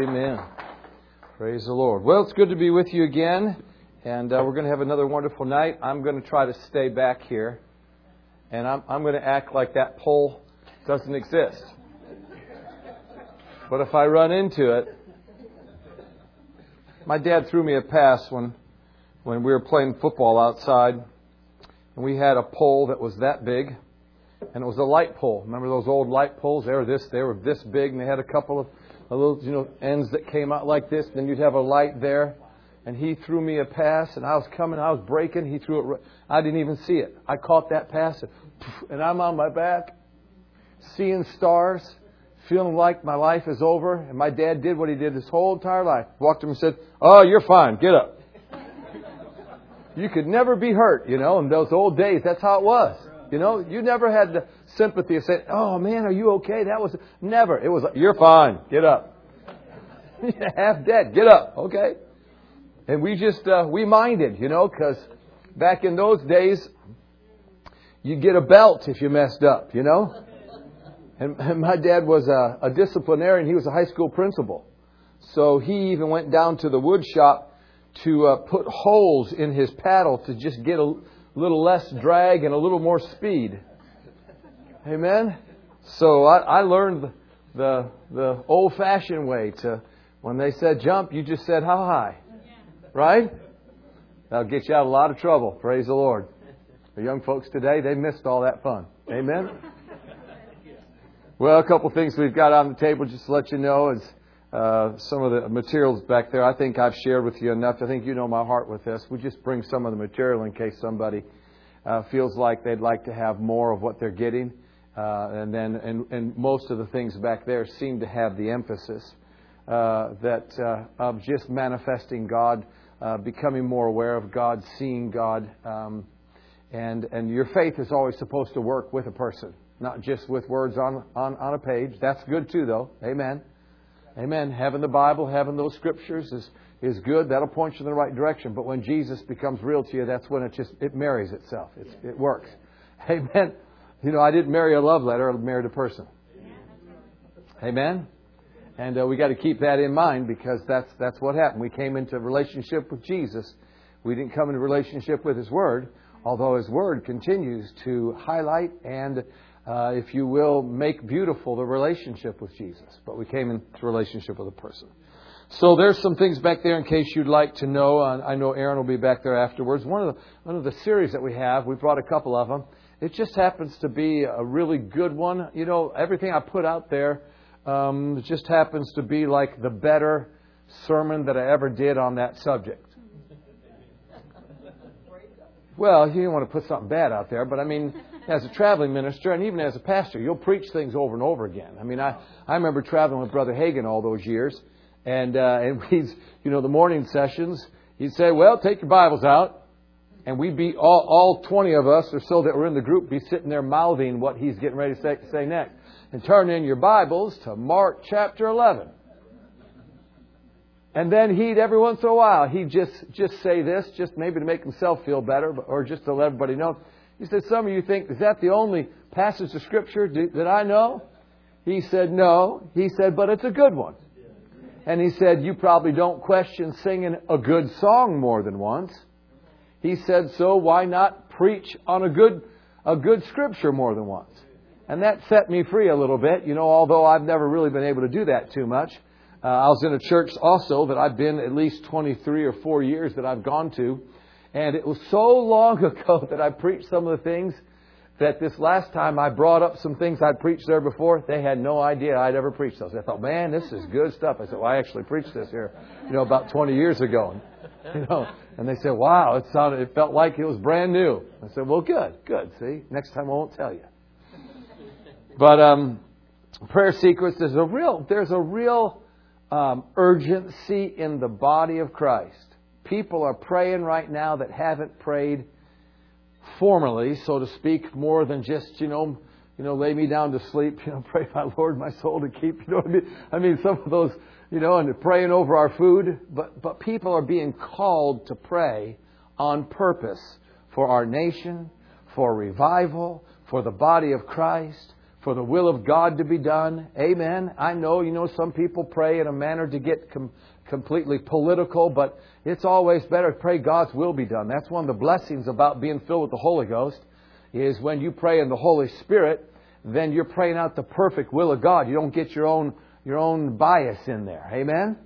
Amen. Praise the Lord. Well, it's good to be with you again, and uh, we're going to have another wonderful night. I'm going to try to stay back here, and I'm, I'm going to act like that pole doesn't exist. But if I run into it, my dad threw me a pass when, when we were playing football outside, and we had a pole that was that big, and it was a light pole. Remember those old light poles? They were this, they were this big, and they had a couple of a little, you know, ends that came out like this. Then you'd have a light there. And he threw me a pass, and I was coming, I was breaking. He threw it. I didn't even see it. I caught that pass, and I'm on my back, seeing stars, feeling like my life is over. And my dad did what he did his whole entire life. Walked to him and said, "Oh, you're fine. Get up." you could never be hurt, you know. In those old days, that's how it was. You know, you never had the sympathy of saying, "Oh man, are you okay?" That was never. It was, "You're fine. Get up." Half dead. Get up. Okay. And we just uh, we minded, you know, because back in those days, you get a belt if you messed up, you know. And, and my dad was a, a disciplinarian. He was a high school principal, so he even went down to the wood shop to uh, put holes in his paddle to just get a little less drag and a little more speed. Amen. So I, I learned the the old fashioned way to when they said jump, you just said how high, right? That'll get you out of a lot of trouble. Praise the Lord. The young folks today, they missed all that fun. Amen. Well, a couple things we've got on the table just to let you know is uh, some of the materials back there. I think I've shared with you enough. I think you know my heart with this. We just bring some of the material in case somebody uh, feels like they'd like to have more of what they're getting. Uh, and then, and, and most of the things back there seem to have the emphasis uh, that uh, of just manifesting God, uh, becoming more aware of God, seeing God, um, and and your faith is always supposed to work with a person, not just with words on on, on a page. That's good too, though. Amen. Amen. Having the Bible, having those scriptures is is good. That'll point you in the right direction. But when Jesus becomes real to you, that's when it just it marries itself. It's, it works. Amen. You know, I didn't marry a love letter. I married a person. Amen. And uh, we got to keep that in mind because that's that's what happened. We came into relationship with Jesus. We didn't come into relationship with His Word, although His Word continues to highlight and, uh, if you will, make beautiful the relationship with Jesus. But we came into relationship with a person. So there's some things back there in case you'd like to know. I know Erin will be back there afterwards. One of the one of the series that we have, we brought a couple of them. It just happens to be a really good one. You know, everything I put out there um, just happens to be like the better sermon that I ever did on that subject. Well, you don't want to put something bad out there, but I mean, as a traveling minister and even as a pastor, you'll preach things over and over again. I mean, I, I remember traveling with Brother Hagin all those years, and uh, and he's you know the morning sessions. He'd say, "Well, take your Bibles out," and we'd be all all twenty of us or so that were in the group be sitting there mouthing what he's getting ready to say, say next and turn in your Bibles to Mark chapter 11. And then he'd, every once in a while, he'd just, just say this, just maybe to make himself feel better, or just to let everybody know. He said, Some of you think, is that the only passage of Scripture that I know? He said, No. He said, But it's a good one. And he said, You probably don't question singing a good song more than once. He said, So why not preach on a good, a good Scripture more than once? And that set me free a little bit, you know, although I've never really been able to do that too much. Uh, I was in a church also that I've been at least 23 or 4 years that I've gone to. And it was so long ago that I preached some of the things that this last time I brought up some things I'd preached there before. They had no idea I'd ever preached those. I thought, man, this is good stuff. I said, well, I actually preached this here, you know, about 20 years ago. You know, and they said, wow, it sounded, it felt like it was brand new. I said, well, good, good. See, next time I won't tell you. But um, prayer secrets, there's a real, there's a real um, urgency in the body of Christ. People are praying right now that haven't prayed formally, so to speak, more than just, you know, you know, lay me down to sleep, you know, pray my Lord my soul to keep, you know I mean? I mean, some of those, you know, and praying over our food, but, but people are being called to pray on purpose for our nation, for revival, for the body of Christ, for the will of God to be done. Amen. I know, you know, some people pray in a manner to get com- completely political, but it's always better to pray God's will be done. That's one of the blessings about being filled with the Holy Ghost is when you pray in the Holy Spirit, then you're praying out the perfect will of God. You don't get your own your own bias in there. Amen.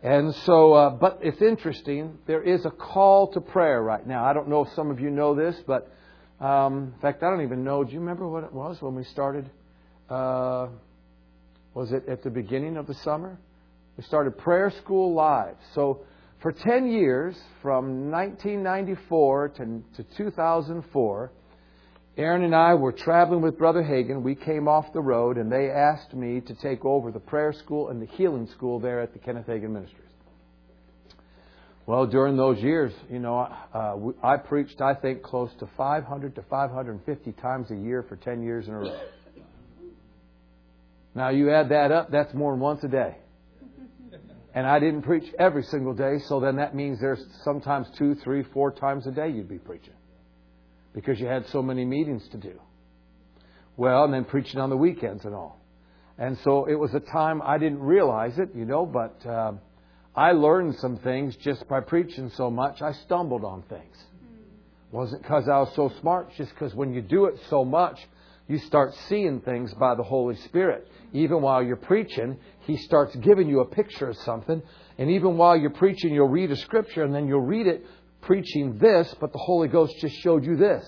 And so, uh, but it's interesting. There is a call to prayer right now. I don't know if some of you know this, but um, in fact, I don't even know. Do you remember what it was when we started? Uh, was it at the beginning of the summer? We started Prayer School Live. So for 10 years, from 1994 to, to 2004, Erin and I were traveling with Brother Hagin. We came off the road, and they asked me to take over the prayer school and the healing school there at the Kenneth Hagin Ministries. Well, during those years, you know, uh, I preached, I think, close to 500 to 550 times a year for 10 years in a row. Now, you add that up, that's more than once a day. And I didn't preach every single day, so then that means there's sometimes two, three, four times a day you'd be preaching because you had so many meetings to do. Well, and then preaching on the weekends and all. And so it was a time I didn't realize it, you know, but uh, I learned some things just by preaching so much. I stumbled on things. Wasn't because I was so smart, just because when you do it so much, you start seeing things by the Holy Spirit. Even while you're preaching, He starts giving you a picture of something. And even while you're preaching, you'll read a scripture and then you'll read it preaching this, but the Holy Ghost just showed you this.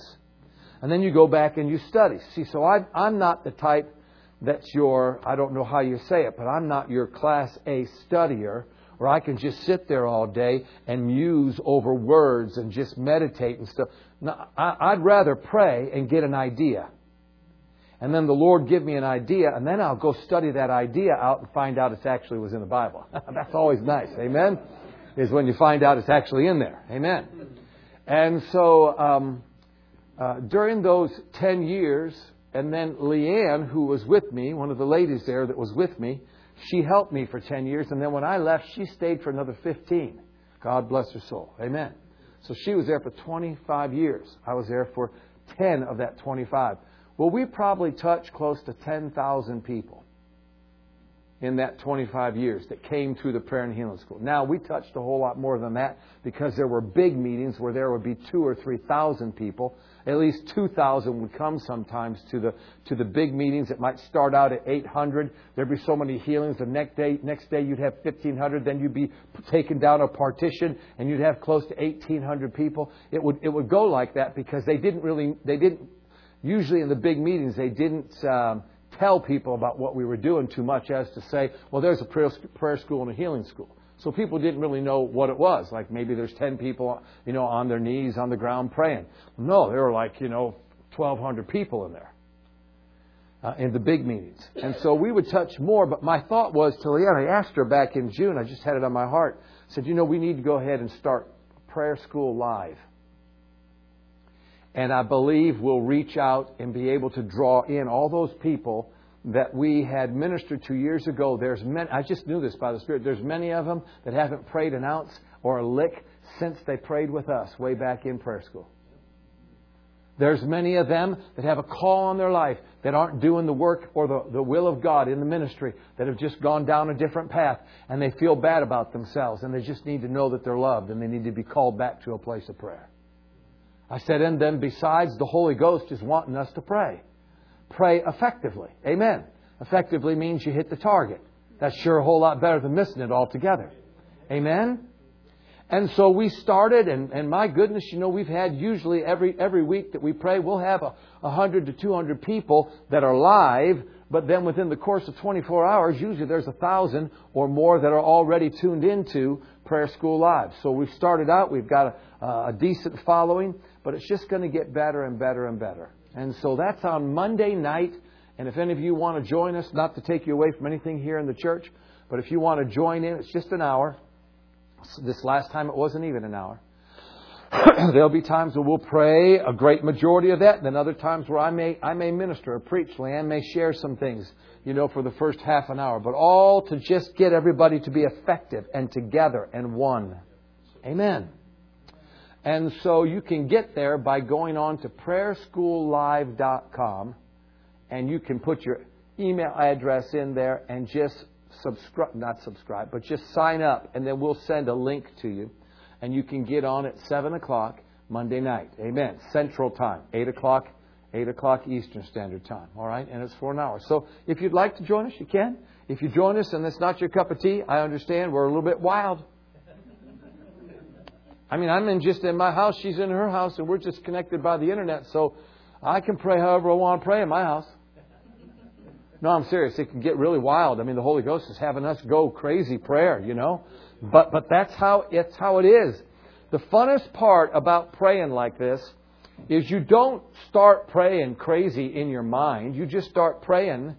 And then you go back and you study. See, so I, I'm not the type that's your, I don't know how you say it, but I'm not your class A studier where I can just sit there all day and muse over words and just meditate and stuff. No, I, I'd rather pray and get an idea and then the Lord give me an idea, and then I'll go study that idea out and find out it actually was in the Bible. That's always nice. Amen? Is when you find out it's actually in there. Amen. And so um, uh, during those 10 years, and then Leanne, who was with me, one of the ladies there that was with me, she helped me for 10 years, and then when I left, she stayed for another 15. God bless her soul. Amen. So she was there for 25 years. I was there for 10 of that 25. Well, we probably touched close to 10,000 people in that 25 years that came through the prayer and healing school. Now, we touched a whole lot more than that because there were big meetings where there would be two or 3,000 people. At least 2,000 would come sometimes to the, to the big meetings. It might start out at 800. There'd be so many healings. The next day, next day you'd have 1,500. Then you'd be taken down a partition and you'd have close to 1,800 people. It would, it would go like that because they didn't really, they didn't usually in the big meetings, they didn't um, tell people about what we were doing too much as to say, well, there's a prayer, school and a healing school. So people didn't really know what it was. Like maybe there's 10 people, you know, on their knees on the ground praying. No, there were like, you know, 1,200 people in there. Uh, in the big meetings. And so we would touch more, but my thought was to Leanne, I asked her back in June, I just had it on my heart, said, you know, we need to go ahead and start prayer school live and I believe we'll reach out and be able to draw in all those people that we had ministered to years ago. There's many, I just knew this by the Spirit. There's many of them that haven't prayed an ounce or a lick since they prayed with us way back in prayer school. There's many of them that have a call on their life that aren't doing the work or the, the will of God in the ministry, that have just gone down a different path and they feel bad about themselves and they just need to know that they're loved and they need to be called back to a place of prayer. I said, and then besides, the Holy Ghost is wanting us to pray. Pray effectively. Amen. Effectively means you hit the target. That's sure a whole lot better than missing it altogether. Amen. And so we started, and, and my goodness, you know, we've had usually every every week that we pray, we'll have a, a hundred to two hundred people that are live. But then within the course of 24 hours, usually there's a thousand or more that are already tuned into Prayer School Live. So we've started out, we've got a, a decent following but it's just going to get better and better and better. And so that's on Monday night. And if any of you want to join us, not to take you away from anything here in the church, but if you want to join in, it's just an hour. This last time it wasn't even an hour. There'll be times where we'll pray, a great majority of that, and then other times where I may I may minister or preach. Leanne may share some things, you know, for the first half an hour. But all to just get everybody to be effective and together and one. Amen. And so you can get there by going on to prayerschoollive.com and you can put your email address in there and just subscribe, not subscribe, but just sign up, and then we'll send a link to you, and you can get on at 7 o'clock Monday night. Amen. Central Time, 8 o'clock, 8 o'clock Eastern Standard Time. All right? And it's for an hour. So if you'd like to join us, you can. If you join us and it's not your cup of tea, I understand. We're a little bit wild. I mean, I'm in just in my house, she's in her house, and we're just connected by the internet, so I can pray however I want to pray in my house. No, I'm serious. It can get really wild. I mean, the Holy Ghost is having us go crazy prayer, you know. But but that's how it's how it is. The funnest part about praying like this is you don't start praying crazy in your mind. You just start praying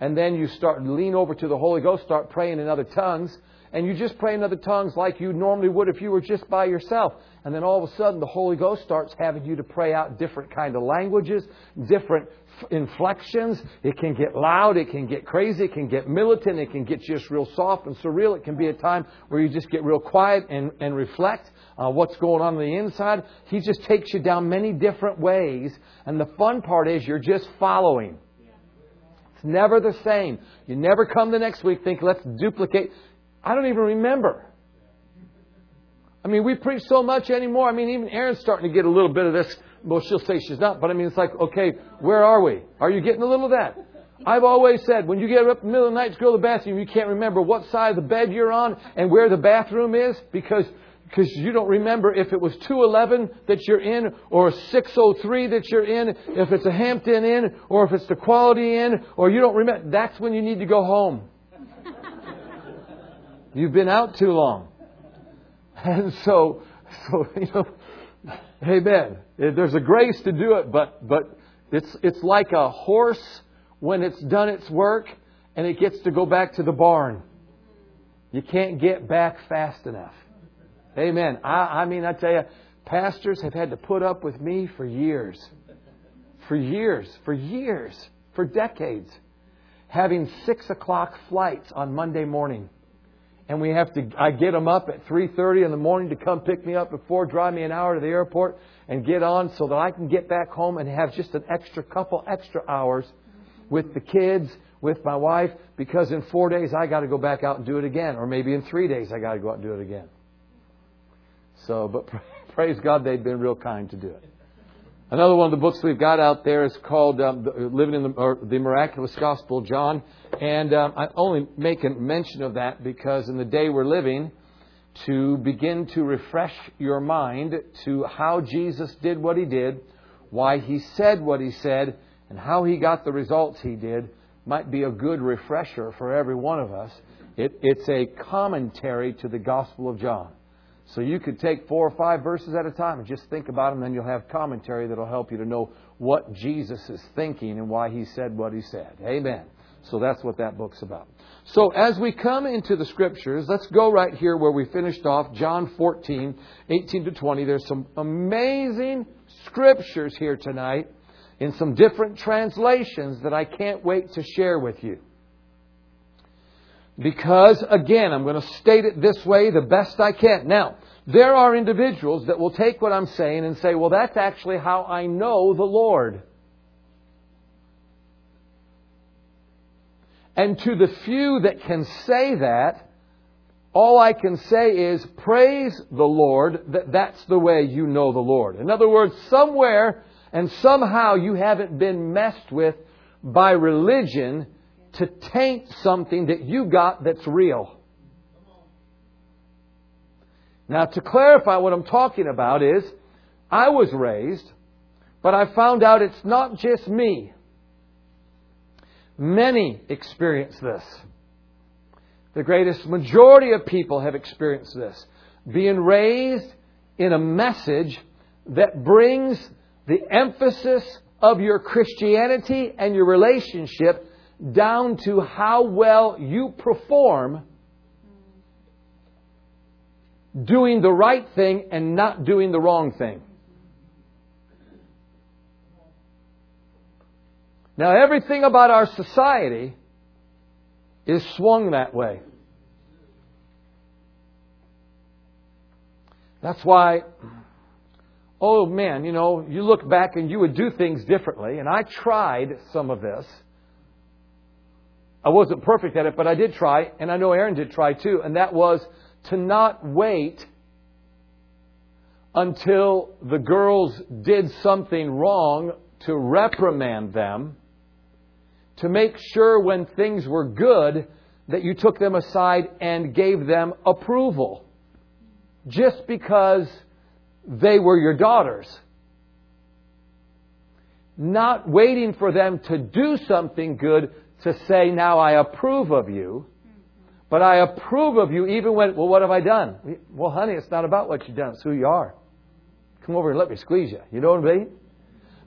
and then you start lean over to the Holy Ghost, start praying in other tongues, and you just pray in other tongues like you normally would if you were just by yourself. And then all of a sudden the Holy Ghost starts having you to pray out different kind of languages, different inflections. It can get loud, it can get crazy, it can get militant, it can get just real soft and surreal. It can be a time where you just get real quiet and, and reflect uh, what's going on on the inside. He just takes you down many different ways. And the fun part is you're just following. It's never the same. You never come the next week think, let's duplicate. I don't even remember. I mean, we preach so much anymore. I mean, even Erin's starting to get a little bit of this. Well, she'll say she's not, but I mean, it's like, okay, where are we? Are you getting a little of that? I've always said, when you get up in the middle of the night to go to the bathroom, you can't remember what side of the bed you're on and where the bathroom is because because you don't remember if it was 211 that you're in or 603 that you're in, if it's a Hampton Inn or if it's the Quality Inn, or you don't remember. That's when you need to go home. You've been out too long. And so, so, you know, amen. There's a grace to do it, but, but it's, it's like a horse when it's done its work and it gets to go back to the barn. You can't get back fast enough. Amen. I, I mean, I tell you, pastors have had to put up with me for years. For years. For years. For decades. Having six o'clock flights on Monday morning. And we have to, I get them up at 3.30 in the morning to come pick me up before, drive me an hour to the airport and get on so that I can get back home and have just an extra couple extra hours with the kids, with my wife, because in four days I got to go back out and do it again. Or maybe in three days I got to go out and do it again. So, but praise God, they've been real kind to do it. Another one of the books we've got out there is called um, Living in the, the Miraculous Gospel John. And um, I only make a mention of that because in the day we're living, to begin to refresh your mind to how Jesus did what he did, why he said what he said, and how he got the results he did might be a good refresher for every one of us. It, it's a commentary to the Gospel of John. So you could take four or five verses at a time and just think about them, then you'll have commentary that'll help you to know what Jesus is thinking and why he said what he said. Amen. So that's what that book's about. So as we come into the scriptures, let's go right here where we finished off, John 14, 18 to 20. There's some amazing scriptures here tonight in some different translations that I can't wait to share with you. Because, again, I'm going to state it this way the best I can. Now, there are individuals that will take what I'm saying and say, well, that's actually how I know the Lord. And to the few that can say that, all I can say is praise the Lord that that's the way you know the Lord. In other words, somewhere and somehow you haven't been messed with by religion to taint something that you got that's real. Now, to clarify what I'm talking about is, I was raised, but I found out it's not just me. Many experience this. The greatest majority of people have experienced this. Being raised in a message that brings the emphasis of your Christianity and your relationship down to how well you perform doing the right thing and not doing the wrong thing. Now, everything about our society is swung that way. That's why oh man, you know, you look back and you would do things differently. And I tried some of this. I wasn't perfect at it, but I did try, and I know Erin did try too, and that was to not wait until the girls did something wrong to reprimand them, to make sure when things were good that you took them aside and gave them approval. Just because they were your daughters. Not waiting for them to do something good to say, now I approve of you. But I approve of you even when, well, what have I done? Well, honey, it's not about what you've done, it's who you are. Come over and let me squeeze you. You know what I mean?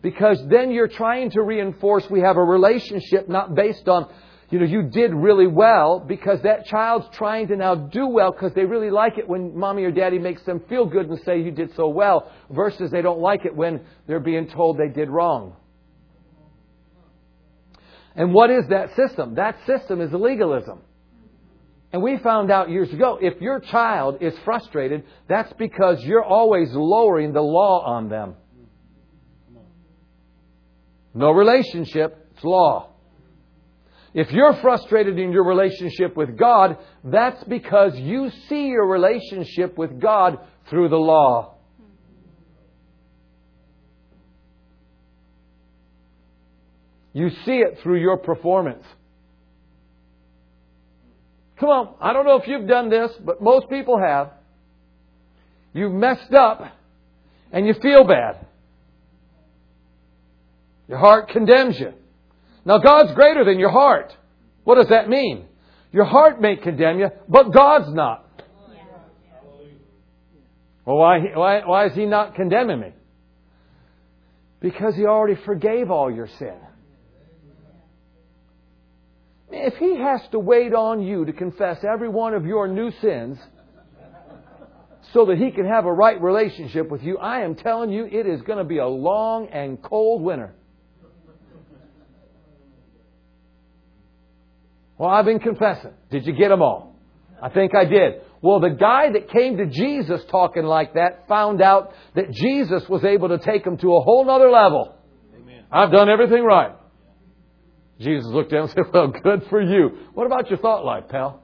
Because then you're trying to reinforce we have a relationship not based on, you know, you did really well because that child's trying to now do well because they really like it when mommy or daddy makes them feel good and say you did so well versus they don't like it when they're being told they did wrong. And what is that system? That system is legalism. And we found out years ago if your child is frustrated, that's because you're always lowering the law on them. No relationship, it's law. If you're frustrated in your relationship with God, that's because you see your relationship with God through the law. You see it through your performance. Come on, I don't know if you've done this, but most people have. You've messed up and you feel bad. Your heart condemns you. Now God's greater than your heart. What does that mean? Your heart may condemn you, but God's not. Well, why, why, why is He not condemning me? Because He already forgave all your sin. If he has to wait on you to confess every one of your new sins so that he can have a right relationship with you, I am telling you, it is going to be a long and cold winter. Well, I've been confessing. Did you get them all? I think I did. Well, the guy that came to Jesus talking like that found out that Jesus was able to take him to a whole other level. Amen. I've done everything right. Jesus looked him and said, Well, good for you. What about your thought life, pal?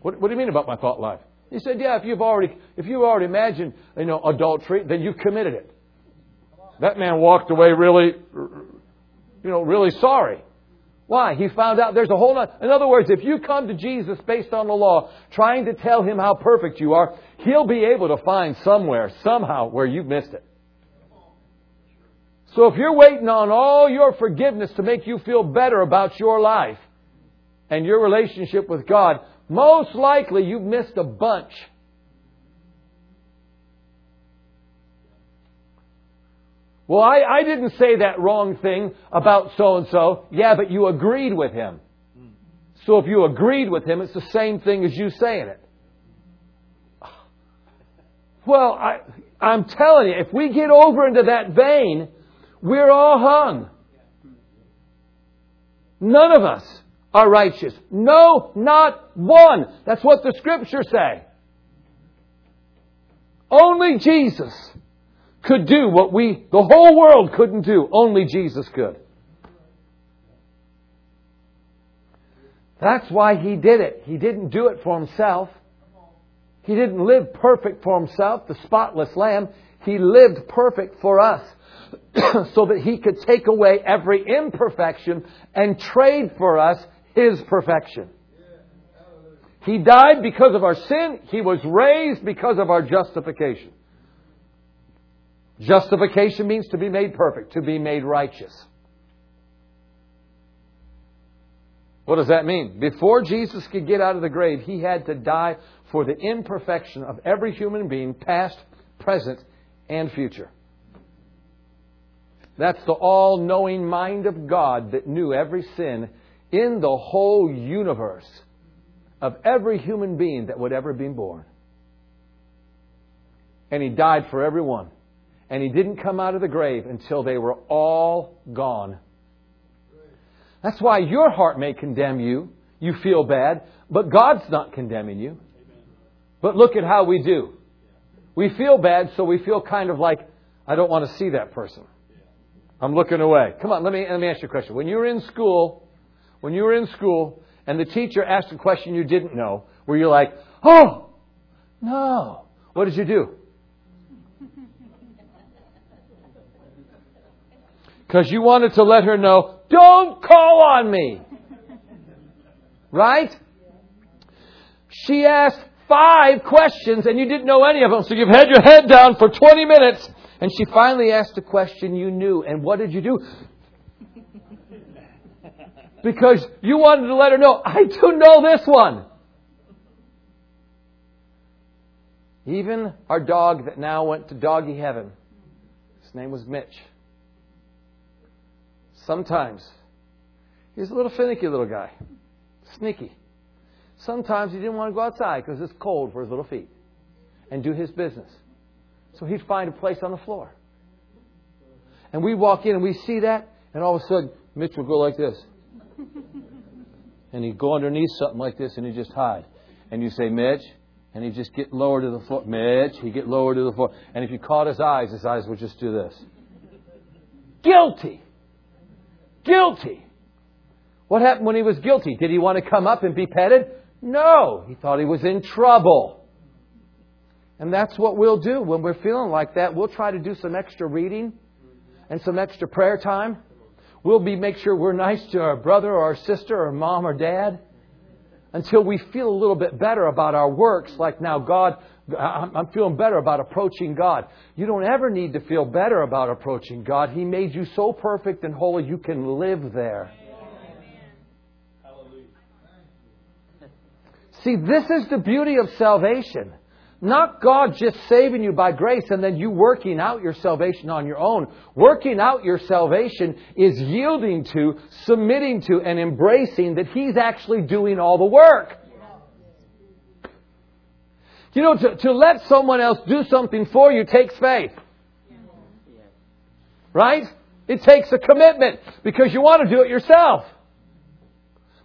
What, what do you mean about my thought life? He said, Yeah, if you've already if you've already imagined, you know, adultery, then you've committed it. That man walked away really you know, really sorry. Why? He found out there's a whole lot. In other words, if you come to Jesus based on the law, trying to tell him how perfect you are, he'll be able to find somewhere, somehow, where you've missed it. So if you're waiting on all your forgiveness to make you feel better about your life and your relationship with God, most likely you've missed a bunch. Well, I, I didn't say that wrong thing about so and so. Yeah, but you agreed with him. So if you agreed with him, it's the same thing as you saying it. Well, I, I'm telling you, if we get over into that vein, we're all hung. None of us are righteous. No, not one. That's what the scriptures say. Only Jesus could do what we, the whole world couldn't do. Only Jesus could. That's why he did it. He didn't do it for himself. He didn't live perfect for himself, the spotless lamb. He lived perfect for us. so that he could take away every imperfection and trade for us his perfection. He died because of our sin. He was raised because of our justification. Justification means to be made perfect, to be made righteous. What does that mean? Before Jesus could get out of the grave, he had to die for the imperfection of every human being, past, present, and future. That's the all knowing mind of God that knew every sin in the whole universe of every human being that would ever be born. And He died for everyone. And He didn't come out of the grave until they were all gone. That's why your heart may condemn you. You feel bad, but God's not condemning you. But look at how we do. We feel bad, so we feel kind of like I don't want to see that person. I'm looking away. Come on, let me, let me ask you a question. When you were in school, when you were in school and the teacher asked a question you didn't know, were you like, oh, no. What did you do? Because you wanted to let her know, don't call on me. Right? She asked five questions and you didn't know any of them, so you've had your head down for 20 minutes. And she finally asked a question you knew. And what did you do? Because you wanted to let her know, I do know this one. Even our dog that now went to doggy heaven, his name was Mitch. Sometimes he's a little finicky little guy, sneaky. Sometimes he didn't want to go outside because it's cold for his little feet and do his business. So he'd find a place on the floor. And we walk in and we see that, and all of a sudden, Mitch would go like this. And he'd go underneath something like this and he'd just hide. And you say, Mitch, and he'd just get lower to the floor. Mitch, he'd get lower to the floor. And if you caught his eyes, his eyes would just do this. Guilty. Guilty. What happened when he was guilty? Did he want to come up and be petted? No. He thought he was in trouble. And that's what we'll do when we're feeling like that. We'll try to do some extra reading and some extra prayer time. We'll be make sure we're nice to our brother or our sister or mom or dad until we feel a little bit better about our works. Like now, God, I'm feeling better about approaching God. You don't ever need to feel better about approaching God. He made you so perfect and holy you can live there. See, this is the beauty of salvation. Not God just saving you by grace and then you working out your salvation on your own. Working out your salvation is yielding to, submitting to, and embracing that He's actually doing all the work. You know, to, to let someone else do something for you takes faith. Right? It takes a commitment because you want to do it yourself.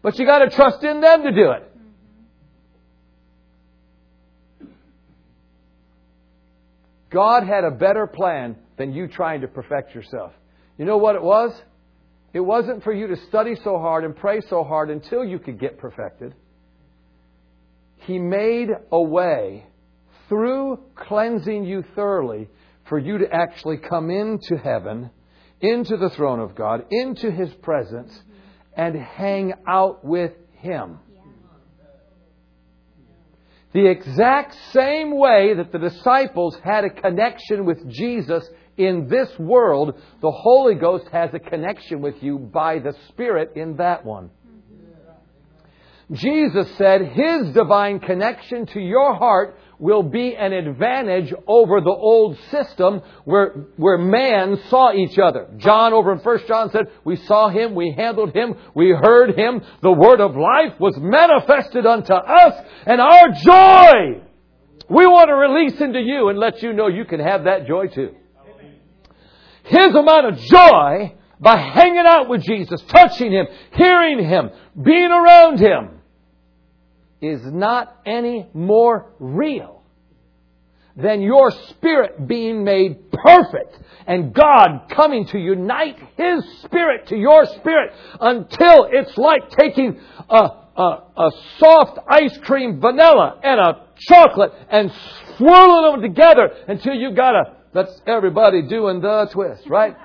But you got to trust in them to do it. God had a better plan than you trying to perfect yourself. You know what it was? It wasn't for you to study so hard and pray so hard until you could get perfected. He made a way through cleansing you thoroughly for you to actually come into heaven, into the throne of God, into His presence, and hang out with Him. The exact same way that the disciples had a connection with Jesus in this world, the Holy Ghost has a connection with you by the Spirit in that one. Jesus said his divine connection to your heart will be an advantage over the old system where, where man saw each other. John over in 1 John said, we saw him, we handled him, we heard him. The word of life was manifested unto us and our joy. We want to release into you and let you know you can have that joy too. His amount of joy by hanging out with Jesus, touching Him, hearing Him, being around Him, is not any more real than your spirit being made perfect and God coming to unite His spirit to your spirit until it's like taking a, a, a soft ice cream vanilla and a chocolate and swirling them together until you got a, that's everybody doing the twist, right?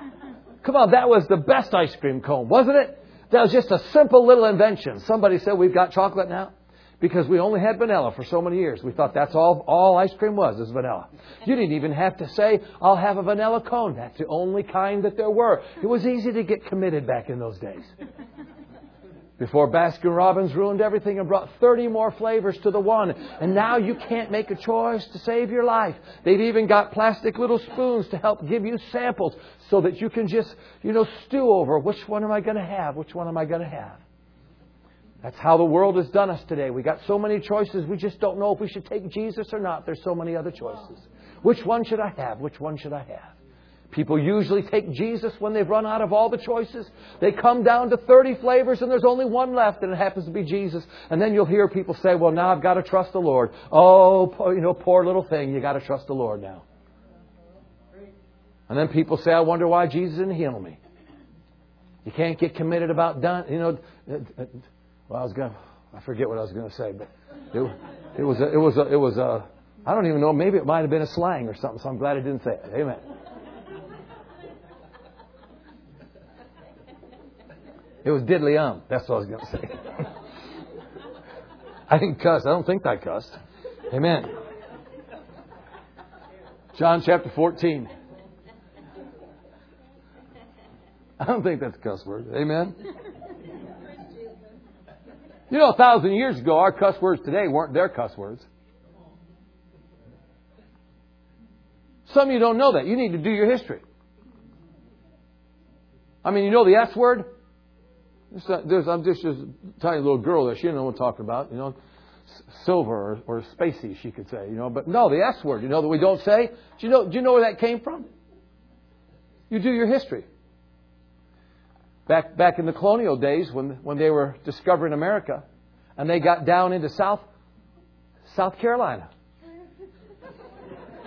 Come on, that was the best ice cream cone, wasn't it? That was just a simple little invention. Somebody said we've got chocolate now because we only had vanilla for so many years. We thought that's all, all ice cream was, is vanilla. You didn't even have to say, I'll have a vanilla cone. That's the only kind that there were. It was easy to get committed back in those days. Before Baskin Robbins ruined everything and brought 30 more flavors to the one. And now you can't make a choice to save your life. They've even got plastic little spoons to help give you samples so that you can just, you know, stew over which one am I going to have? Which one am I going to have? That's how the world has done us today. We got so many choices, we just don't know if we should take Jesus or not. There's so many other choices. Which one should I have? Which one should I have? People usually take Jesus when they've run out of all the choices. They come down to 30 flavors and there's only one left and it happens to be Jesus. And then you'll hear people say, well, now I've got to trust the Lord. Oh, you know, poor little thing, you got to trust the Lord now. And then people say, I wonder why Jesus didn't heal me. You can't get committed about done. You know, well, I was going to, I forget what I was going to say, but it, it was, a, it was, a, it was a, I don't even know, maybe it might have been a slang or something, so I'm glad I didn't say it. Amen. It was diddly um. That's what I was going to say. I didn't cuss. I don't think I cussed. Amen. John chapter 14. I don't think that's a cuss word. Amen. You know, a thousand years ago, our cuss words today weren't their cuss words. Some of you don't know that. You need to do your history. I mean, you know the S word? There's, I'm just a tiny little girl there. She didn't know what I'm talking about. You know, silver or, or spacey, she could say. You know, but no, the S word. You know that we don't say. Do you know? Do you know where that came from? You do your history. Back back in the colonial days, when when they were discovering America, and they got down into South South Carolina.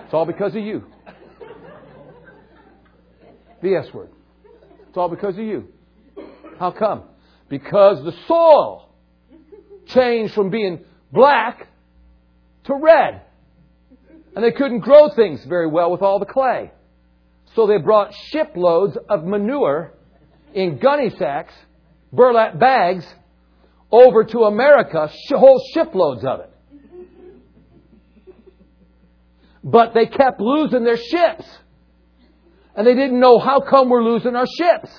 It's all because of you. The S word. It's all because of you. How come? Because the soil changed from being black to red. And they couldn't grow things very well with all the clay. So they brought shiploads of manure in gunny sacks, burlap bags, over to America, whole shiploads of it. But they kept losing their ships. And they didn't know how come we're losing our ships.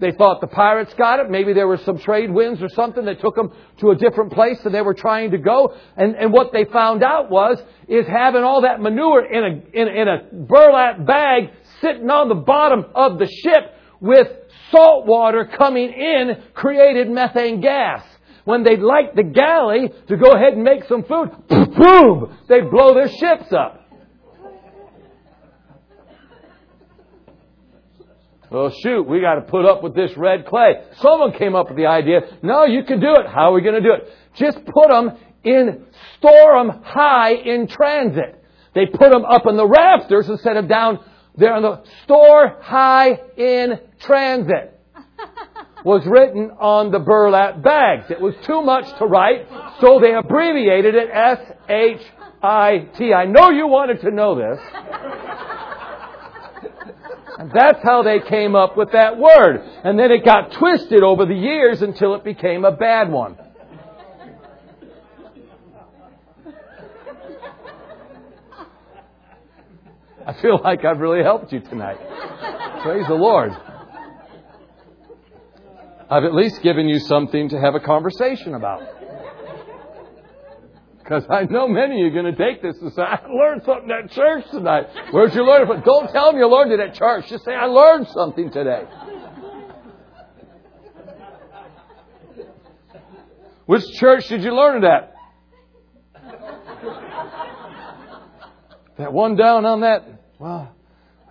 They thought the pirates got it. Maybe there were some trade winds or something that took them to a different place than they were trying to go. And, and what they found out was, is having all that manure in a, in, in a burlap bag sitting on the bottom of the ship with salt water coming in created methane gas. When they'd light the galley to go ahead and make some food, boom, they'd blow their ships up. Well, shoot, we got to put up with this red clay. Someone came up with the idea, no, you can do it. How are we going to do it? Just put them in, store them high in transit. They put them up in the rafters instead of down there on the store high in transit. Was written on the burlap bags. It was too much to write, so they abbreviated it S-H-I-T. I know you wanted to know this. And that's how they came up with that word. And then it got twisted over the years until it became a bad one. I feel like I've really helped you tonight. Praise the Lord. I've at least given you something to have a conversation about. Because I know many of you are going to take this and say, I learned something at church tonight. Where'd you learn it from? Don't tell them you learned it at church. Just say, I learned something today. Which church did you learn it at? That one down on that? Well,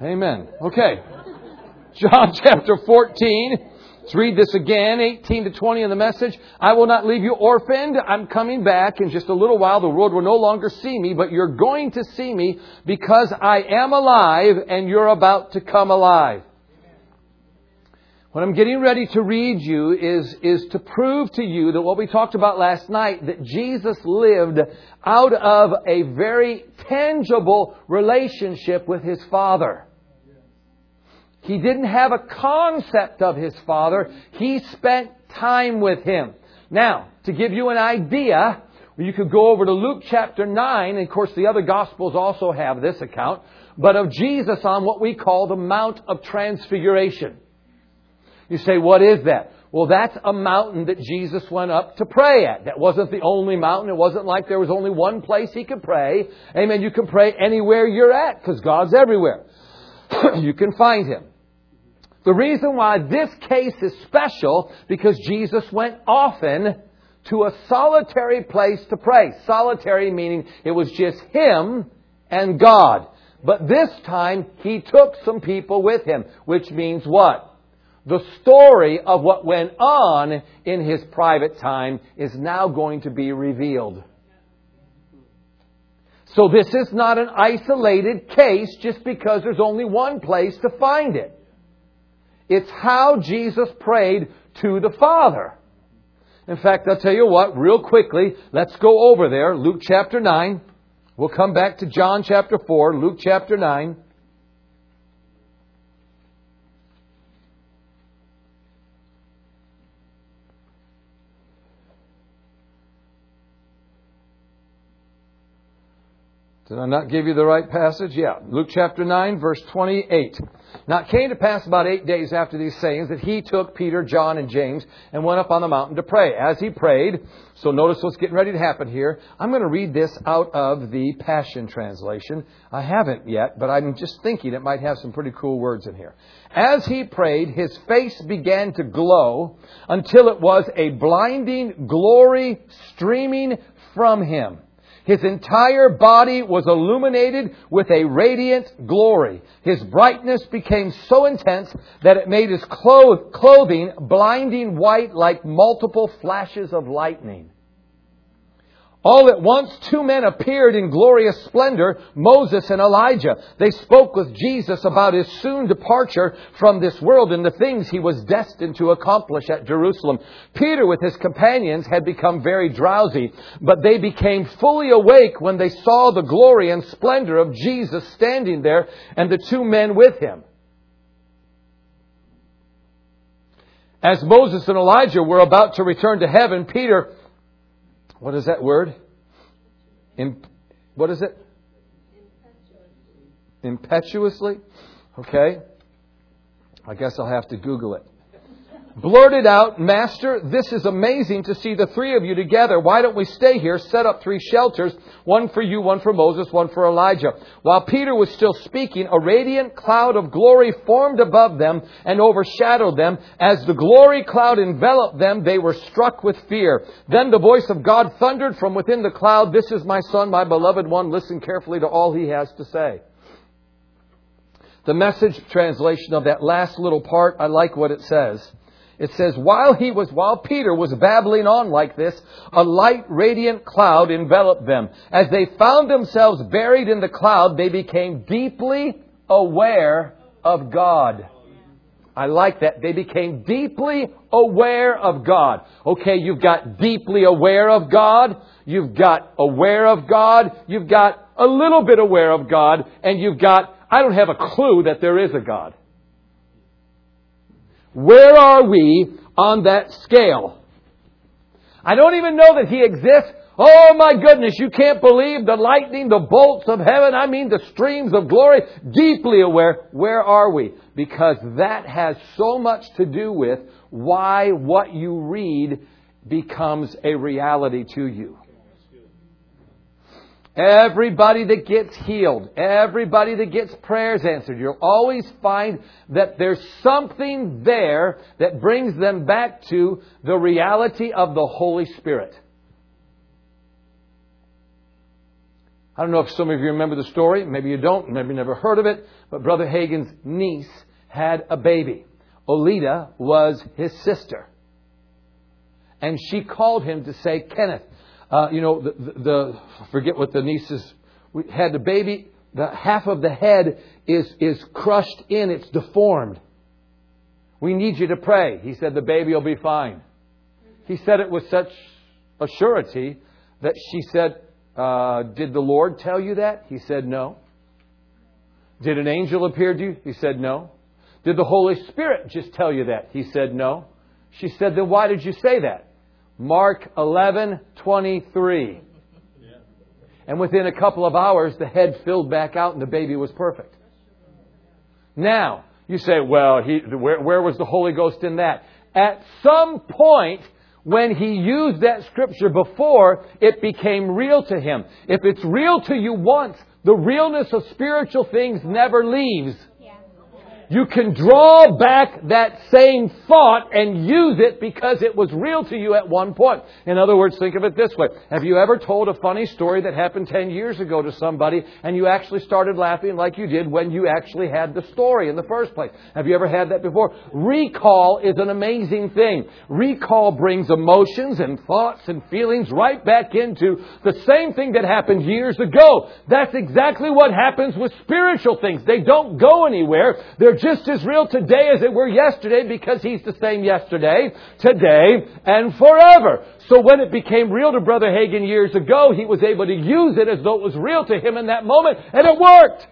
amen. Okay. John chapter 14. Let's read this again, 18 to 20 in the message. I will not leave you orphaned. I'm coming back in just a little while. The world will no longer see me, but you're going to see me because I am alive and you're about to come alive. What I'm getting ready to read you is, is to prove to you that what we talked about last night, that Jesus lived out of a very tangible relationship with His Father. He didn't have a concept of his Father. He spent time with him. Now, to give you an idea, you could go over to Luke chapter 9, and of course the other Gospels also have this account, but of Jesus on what we call the Mount of Transfiguration. You say, what is that? Well, that's a mountain that Jesus went up to pray at. That wasn't the only mountain. It wasn't like there was only one place he could pray. Amen. You can pray anywhere you're at because God's everywhere. you can find him. The reason why this case is special, because Jesus went often to a solitary place to pray. Solitary meaning it was just him and God. But this time he took some people with him, which means what? The story of what went on in his private time is now going to be revealed. So this is not an isolated case just because there's only one place to find it. It's how Jesus prayed to the Father. In fact, I'll tell you what, real quickly, let's go over there, Luke chapter 9. We'll come back to John chapter 4, Luke chapter 9. Did I not give you the right passage? Yeah. Luke chapter 9, verse 28. Now it came to pass about eight days after these sayings that he took Peter, John, and James and went up on the mountain to pray. As he prayed, so notice what's getting ready to happen here. I'm going to read this out of the Passion Translation. I haven't yet, but I'm just thinking it might have some pretty cool words in here. As he prayed, his face began to glow until it was a blinding glory streaming from him. His entire body was illuminated with a radiant glory. His brightness became so intense that it made his clothing blinding white like multiple flashes of lightning. All at once, two men appeared in glorious splendor, Moses and Elijah. They spoke with Jesus about his soon departure from this world and the things he was destined to accomplish at Jerusalem. Peter with his companions had become very drowsy, but they became fully awake when they saw the glory and splendor of Jesus standing there and the two men with him. As Moses and Elijah were about to return to heaven, Peter what is that word? In, what is it? Impetuously. Okay. I guess I'll have to Google it blurted out, Master, this is amazing to see the three of you together. Why don't we stay here, set up three shelters, one for you, one for Moses, one for Elijah? While Peter was still speaking, a radiant cloud of glory formed above them and overshadowed them. As the glory cloud enveloped them, they were struck with fear. Then the voice of God thundered from within the cloud, This is my son, my beloved one. Listen carefully to all he has to say. The message translation of that last little part, I like what it says. It says, while he was, while Peter was babbling on like this, a light, radiant cloud enveloped them. As they found themselves buried in the cloud, they became deeply aware of God. I like that. They became deeply aware of God. Okay, you've got deeply aware of God. You've got aware of God. You've got a little bit aware of God. And you've got, I don't have a clue that there is a God. Where are we on that scale? I don't even know that He exists. Oh my goodness, you can't believe the lightning, the bolts of heaven, I mean the streams of glory, deeply aware. Where are we? Because that has so much to do with why what you read becomes a reality to you. Everybody that gets healed, everybody that gets prayers answered, you'll always find that there's something there that brings them back to the reality of the Holy Spirit. I don't know if some of you remember the story. Maybe you don't. Maybe you never heard of it. But Brother Hagin's niece had a baby. Olita was his sister. And she called him to say, Kenneth, uh, you know, the, the, forget what the nieces we had the baby. The half of the head is is crushed in. It's deformed. We need you to pray. He said the baby will be fine. He said it with such a surety that she said, uh, "Did the Lord tell you that?" He said, "No." Did an angel appear to you? He said, "No." Did the Holy Spirit just tell you that? He said, "No." She said, "Then why did you say that?" Mark 11:23. And within a couple of hours, the head filled back out and the baby was perfect. Now, you say, well, he, where, where was the Holy Ghost in that? At some point, when he used that scripture before, it became real to him. If it's real to you once, the realness of spiritual things never leaves. You can draw back that same thought and use it because it was real to you at one point. In other words, think of it this way. Have you ever told a funny story that happened 10 years ago to somebody and you actually started laughing like you did when you actually had the story in the first place? Have you ever had that before? Recall is an amazing thing. Recall brings emotions and thoughts and feelings right back into the same thing that happened years ago. That's exactly what happens with spiritual things. They don't go anywhere. They're just as real today as it were yesterday because He's the same yesterday, today, and forever. So when it became real to Brother Hagin years ago, he was able to use it as though it was real to him in that moment, and it worked.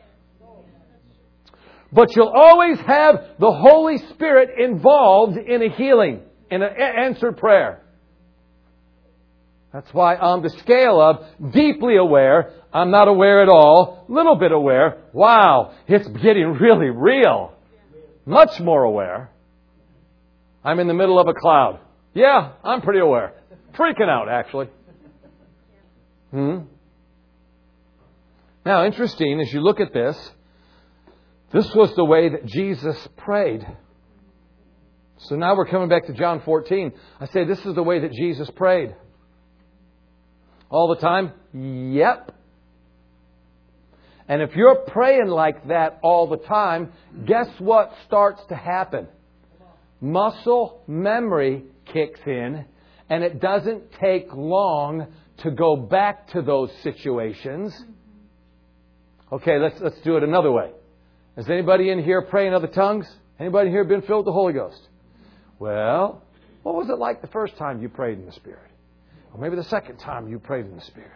But you'll always have the Holy Spirit involved in a healing, in an answered prayer. That's why on the scale of deeply aware, I'm not aware at all, little bit aware, wow, it's getting really real. Much more aware. I'm in the middle of a cloud. Yeah, I'm pretty aware. Freaking out, actually. Hmm? Now, interesting, as you look at this, this was the way that Jesus prayed. So now we're coming back to John 14. I say this is the way that Jesus prayed. All the time? Yep. And if you're praying like that all the time, guess what starts to happen? Muscle memory kicks in, and it doesn't take long to go back to those situations. Okay, let's, let's do it another way. Has anybody in here praying in other tongues? Anybody here been filled with the Holy Ghost? Well, what was it like the first time you prayed in the Spirit? Or maybe the second time you prayed in the Spirit.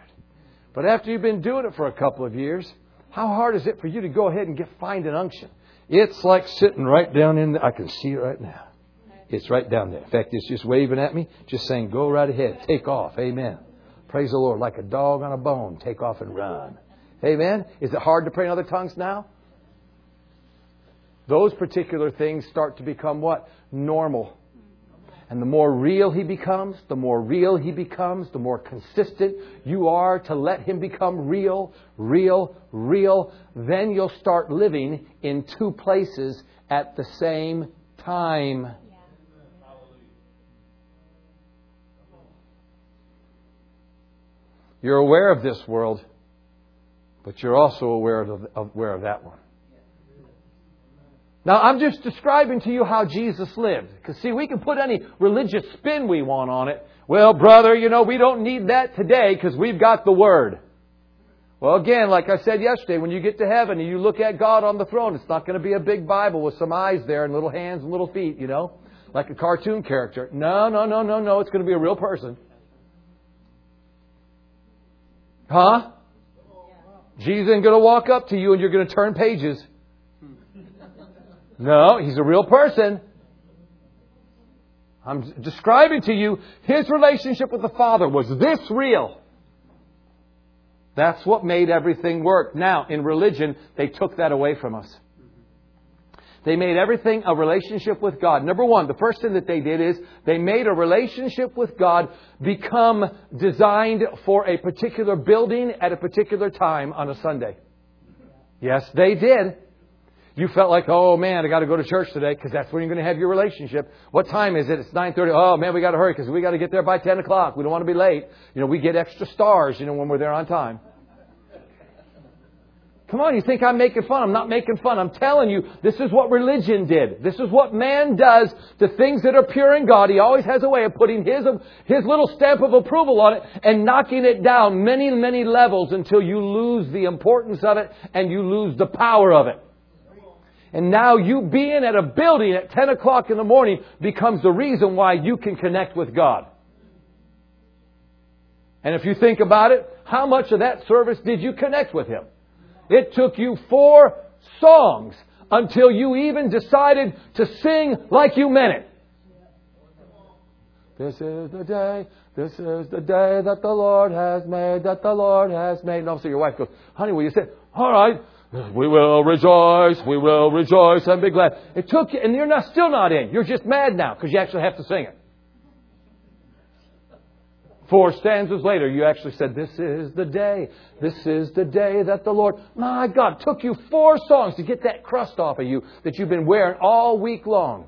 But after you've been doing it for a couple of years, how hard is it for you to go ahead and get find an unction? It's like sitting right down in the, I can see it right now. It's right down there. In fact, it's just waving at me, just saying, go right ahead, take off. Amen. Praise the Lord. Like a dog on a bone, take off and run. Amen. Is it hard to pray in other tongues now? Those particular things start to become what? Normal. And the more real he becomes, the more real he becomes, the more consistent you are to let him become real, real, real, then you'll start living in two places at the same time. You're aware of this world, but you're also aware of, aware of that one. Now, I'm just describing to you how Jesus lived. Because, see, we can put any religious spin we want on it. Well, brother, you know, we don't need that today because we've got the Word. Well, again, like I said yesterday, when you get to heaven and you look at God on the throne, it's not going to be a big Bible with some eyes there and little hands and little feet, you know, like a cartoon character. No, no, no, no, no. It's going to be a real person. Huh? Jesus ain't going to walk up to you and you're going to turn pages. No, he's a real person. I'm describing to you his relationship with the Father was this real. That's what made everything work. Now, in religion, they took that away from us. They made everything a relationship with God. Number one, the first thing that they did is they made a relationship with God become designed for a particular building at a particular time on a Sunday. Yes, they did. You felt like, oh man, I got to go to church today because that's when you're going to have your relationship. What time is it? It's 9:30. Oh man, we got to hurry because we got to get there by 10 o'clock. We don't want to be late. You know, we get extra stars. You know, when we're there on time. Come on, you think I'm making fun? I'm not making fun. I'm telling you, this is what religion did. This is what man does to things that are pure in God. He always has a way of putting his, his little stamp of approval on it and knocking it down many, many levels until you lose the importance of it and you lose the power of it. And now you being at a building at 10 o'clock in the morning becomes the reason why you can connect with God. And if you think about it, how much of that service did you connect with Him? It took you four songs until you even decided to sing like you meant it. This is the day, this is the day that the Lord has made, that the Lord has made. And also your wife goes, honey, will you say, all right, we will rejoice, we will rejoice and be glad. It took you, and you're not, still not in. You're just mad now because you actually have to sing it. Four stanzas later, you actually said, This is the day, this is the day that the Lord, my God, took you four songs to get that crust off of you that you've been wearing all week long.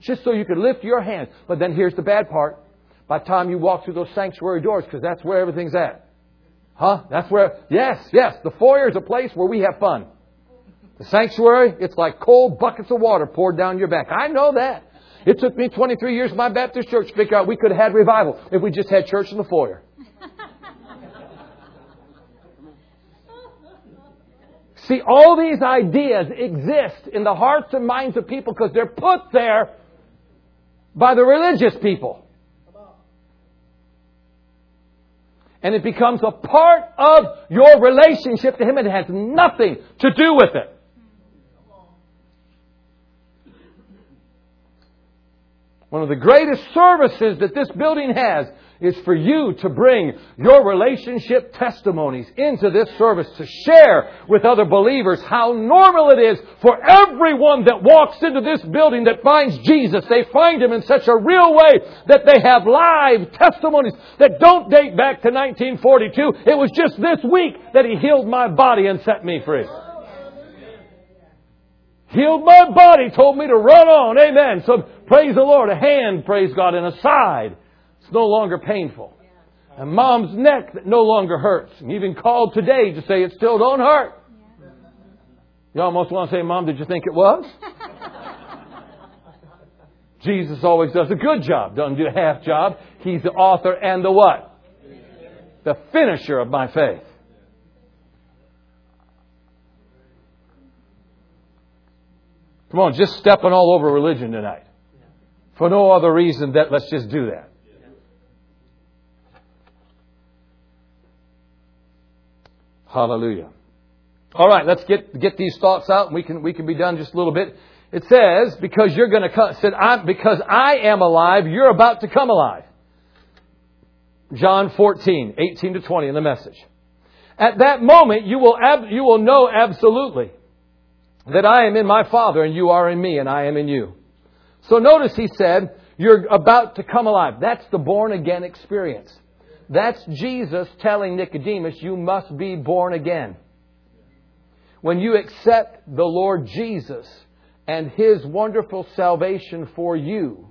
Just so you could lift your hands. But then here's the bad part. By the time you walk through those sanctuary doors, because that's where everything's at. Huh? That's where, yes, yes, the foyer is a place where we have fun. The sanctuary, it's like cold buckets of water poured down your back. I know that. It took me 23 years of my Baptist church to figure out we could have had revival if we just had church in the foyer. See, all these ideas exist in the hearts and minds of people because they're put there by the religious people. And it becomes a part of your relationship to Him and it has nothing to do with it. One of the greatest services that this building has is for you to bring your relationship testimonies into this service to share with other believers how normal it is for everyone that walks into this building that finds Jesus. They find Him in such a real way that they have live testimonies that don't date back to 1942. It was just this week that He healed my body and set me free. Healed my body, told me to run on. Amen. So praise the Lord. A hand, praise God, and a side. It's no longer painful. And mom's neck that no longer hurts. And even called today to say it still don't hurt. You almost want to say, Mom, did you think it was? Jesus always does a good job, doesn't do a half job. He's the author and the what? The finisher of my faith. Come on, just stepping all over religion tonight. For no other reason that let's just do that. Hallelujah. All right, let's get get these thoughts out, and we can we can be done just a little bit. It says, "Because you're going to come," said, I'm, "Because I am alive, you're about to come alive." John 14, 18 to 20 in the message. At that moment, you will ab- you will know absolutely that I am in my Father and you are in me and I am in you. So notice he said, you're about to come alive. That's the born again experience. That's Jesus telling Nicodemus, you must be born again. When you accept the Lord Jesus and His wonderful salvation for you,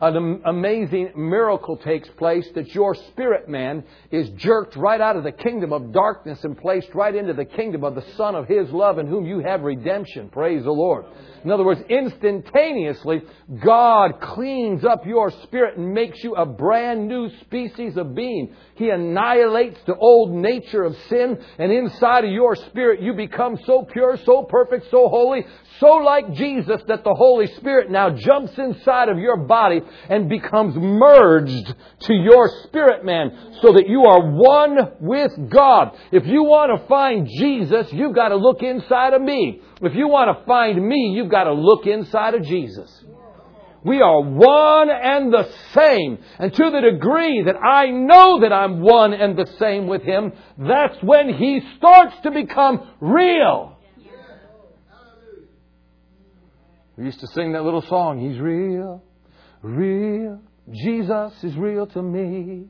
an amazing miracle takes place that your spirit man is jerked right out of the kingdom of darkness and placed right into the kingdom of the Son of His love in whom you have redemption. Praise the Lord. In other words, instantaneously, God cleans up your spirit and makes you a brand new species of being. He annihilates the old nature of sin, and inside of your spirit, you become so pure, so perfect, so holy, so like Jesus that the Holy Spirit now jumps inside of your body and becomes merged to your spirit man so that you are one with God. If you want to find Jesus, you've got to look inside of me. If you want to find me, you've got to look inside of Jesus. We are one and the same. And to the degree that I know that I'm one and the same with Him, that's when He starts to become real. We used to sing that little song, He's real, real. Jesus is real to me.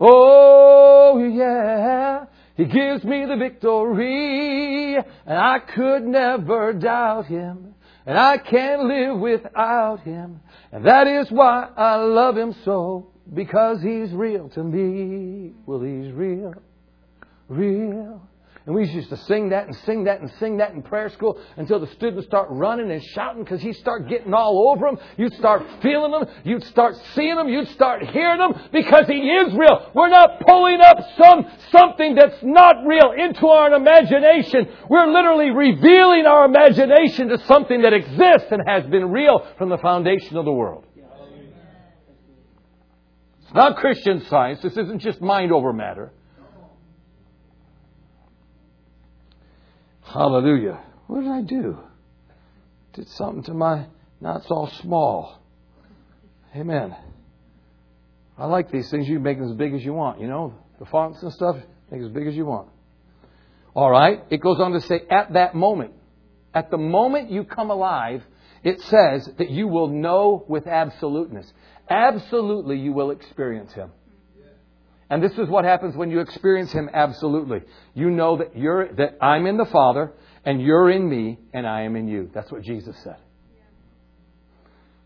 Oh, yeah. He gives me the victory, and I could never doubt Him, and I can't live without Him, and that is why I love Him so, because He's real to me. Well, He's real, real. And we used to sing that and sing that and sing that in prayer school until the students start running and shouting because you start getting all over them. You'd start feeling them. You'd start seeing them. You'd start hearing them because He is real. We're not pulling up some, something that's not real into our imagination. We're literally revealing our imagination to something that exists and has been real from the foundation of the world. It's not Christian science. This isn't just mind over matter. Hallelujah. What did I do? Did something to my. Now it's all small. Amen. I like these things. You make them as big as you want. You know, the fonts and stuff, make as big as you want. All right. It goes on to say, at that moment, at the moment you come alive, it says that you will know with absoluteness. Absolutely, you will experience Him. And this is what happens when you experience Him absolutely. You know that you're, that I'm in the Father, and you're in me, and I am in you. That's what Jesus said.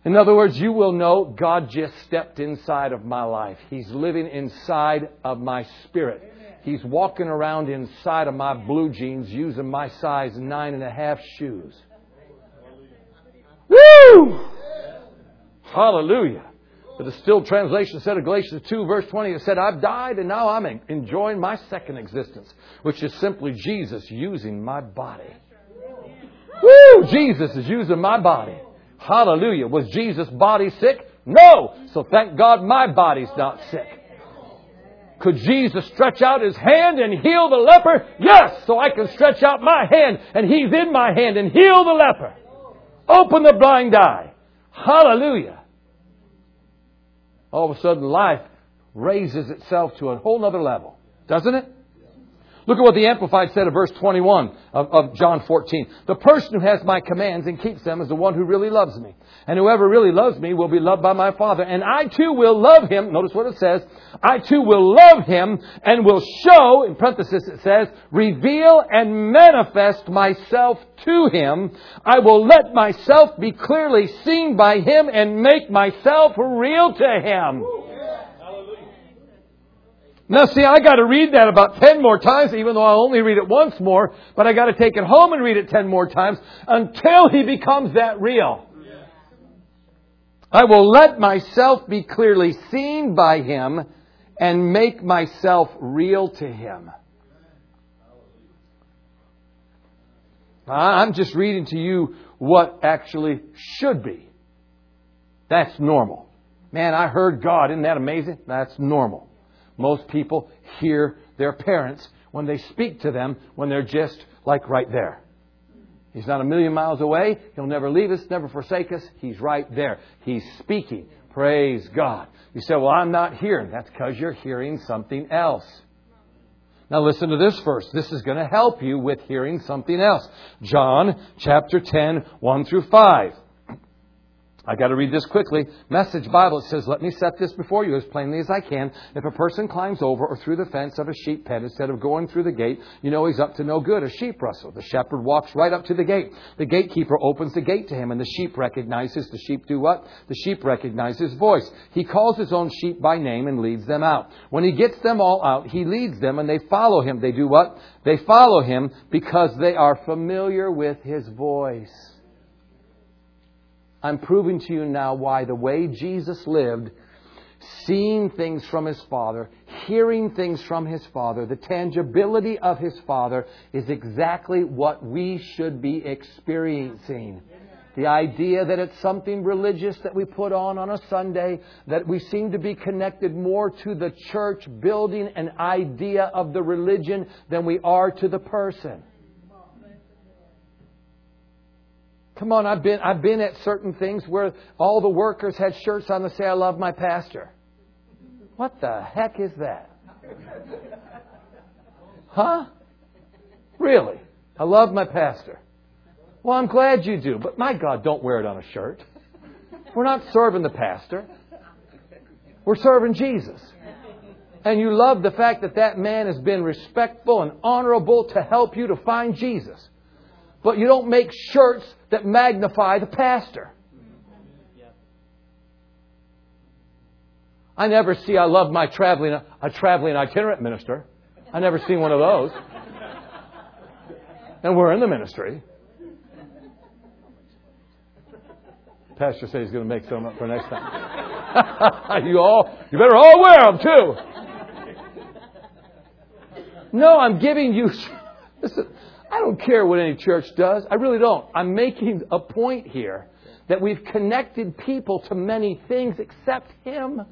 In other words, you will know God just stepped inside of my life. He's living inside of my spirit. He's walking around inside of my blue jeans using my size nine and a half shoes. Woo! Hallelujah. But the still translation said of Galatians 2, verse 20, it said, I've died and now I'm enjoying my second existence, which is simply Jesus using my body. Woo! Jesus is using my body. Hallelujah. Was Jesus' body sick? No. So thank God my body's not sick. Could Jesus stretch out his hand and heal the leper? Yes. So I can stretch out my hand and he's in my hand and heal the leper. Open the blind eye. Hallelujah. All of a sudden life raises itself to a whole other level. Doesn't it? Look at what the Amplified said of verse 21 of, of, John 14. The person who has my commands and keeps them is the one who really loves me. And whoever really loves me will be loved by my Father. And I too will love him. Notice what it says. I too will love him and will show, in parenthesis it says, reveal and manifest myself to him. I will let myself be clearly seen by him and make myself real to him. Now see, I gotta read that about ten more times, even though I only read it once more, but I gotta take it home and read it ten more times until he becomes that real. I will let myself be clearly seen by him and make myself real to him. I'm just reading to you what actually should be. That's normal. Man, I heard God. Isn't that amazing? That's normal. Most people hear their parents when they speak to them when they're just like right there. He's not a million miles away. He'll never leave us, never forsake us. He's right there. He's speaking. Praise God. You say, well, I'm not hearing. That's because you're hearing something else. Now listen to this verse. This is going to help you with hearing something else. John chapter 10, 1 through 5. I got to read this quickly. Message Bible says, "Let me set this before you as plainly as I can. If a person climbs over or through the fence of a sheep pen instead of going through the gate, you know he's up to no good. A sheep rustle. The shepherd walks right up to the gate. The gatekeeper opens the gate to him, and the sheep recognizes. The sheep do what? The sheep recognize his voice. He calls his own sheep by name and leads them out. When he gets them all out, he leads them, and they follow him. They do what? They follow him because they are familiar with his voice." I'm proving to you now why the way Jesus lived, seeing things from his Father, hearing things from his Father, the tangibility of his Father is exactly what we should be experiencing. The idea that it's something religious that we put on on a Sunday, that we seem to be connected more to the church building an idea of the religion than we are to the person. Come on, I've been, I've been at certain things where all the workers had shirts on that say, I love my pastor. What the heck is that? Huh? Really? I love my pastor. Well, I'm glad you do, but my God, don't wear it on a shirt. We're not serving the pastor. We're serving Jesus. And you love the fact that that man has been respectful and honorable to help you to find Jesus but you don't make shirts that magnify the pastor. I never see I love my traveling a traveling itinerant minister. I never seen one of those. And we're in the ministry. Pastor said he's going to make some up for next time. you all, you better all wear them too. No, I'm giving you. Listen, I don't care what any church does. I really don't. I'm making a point here that we've connected people to many things except Him.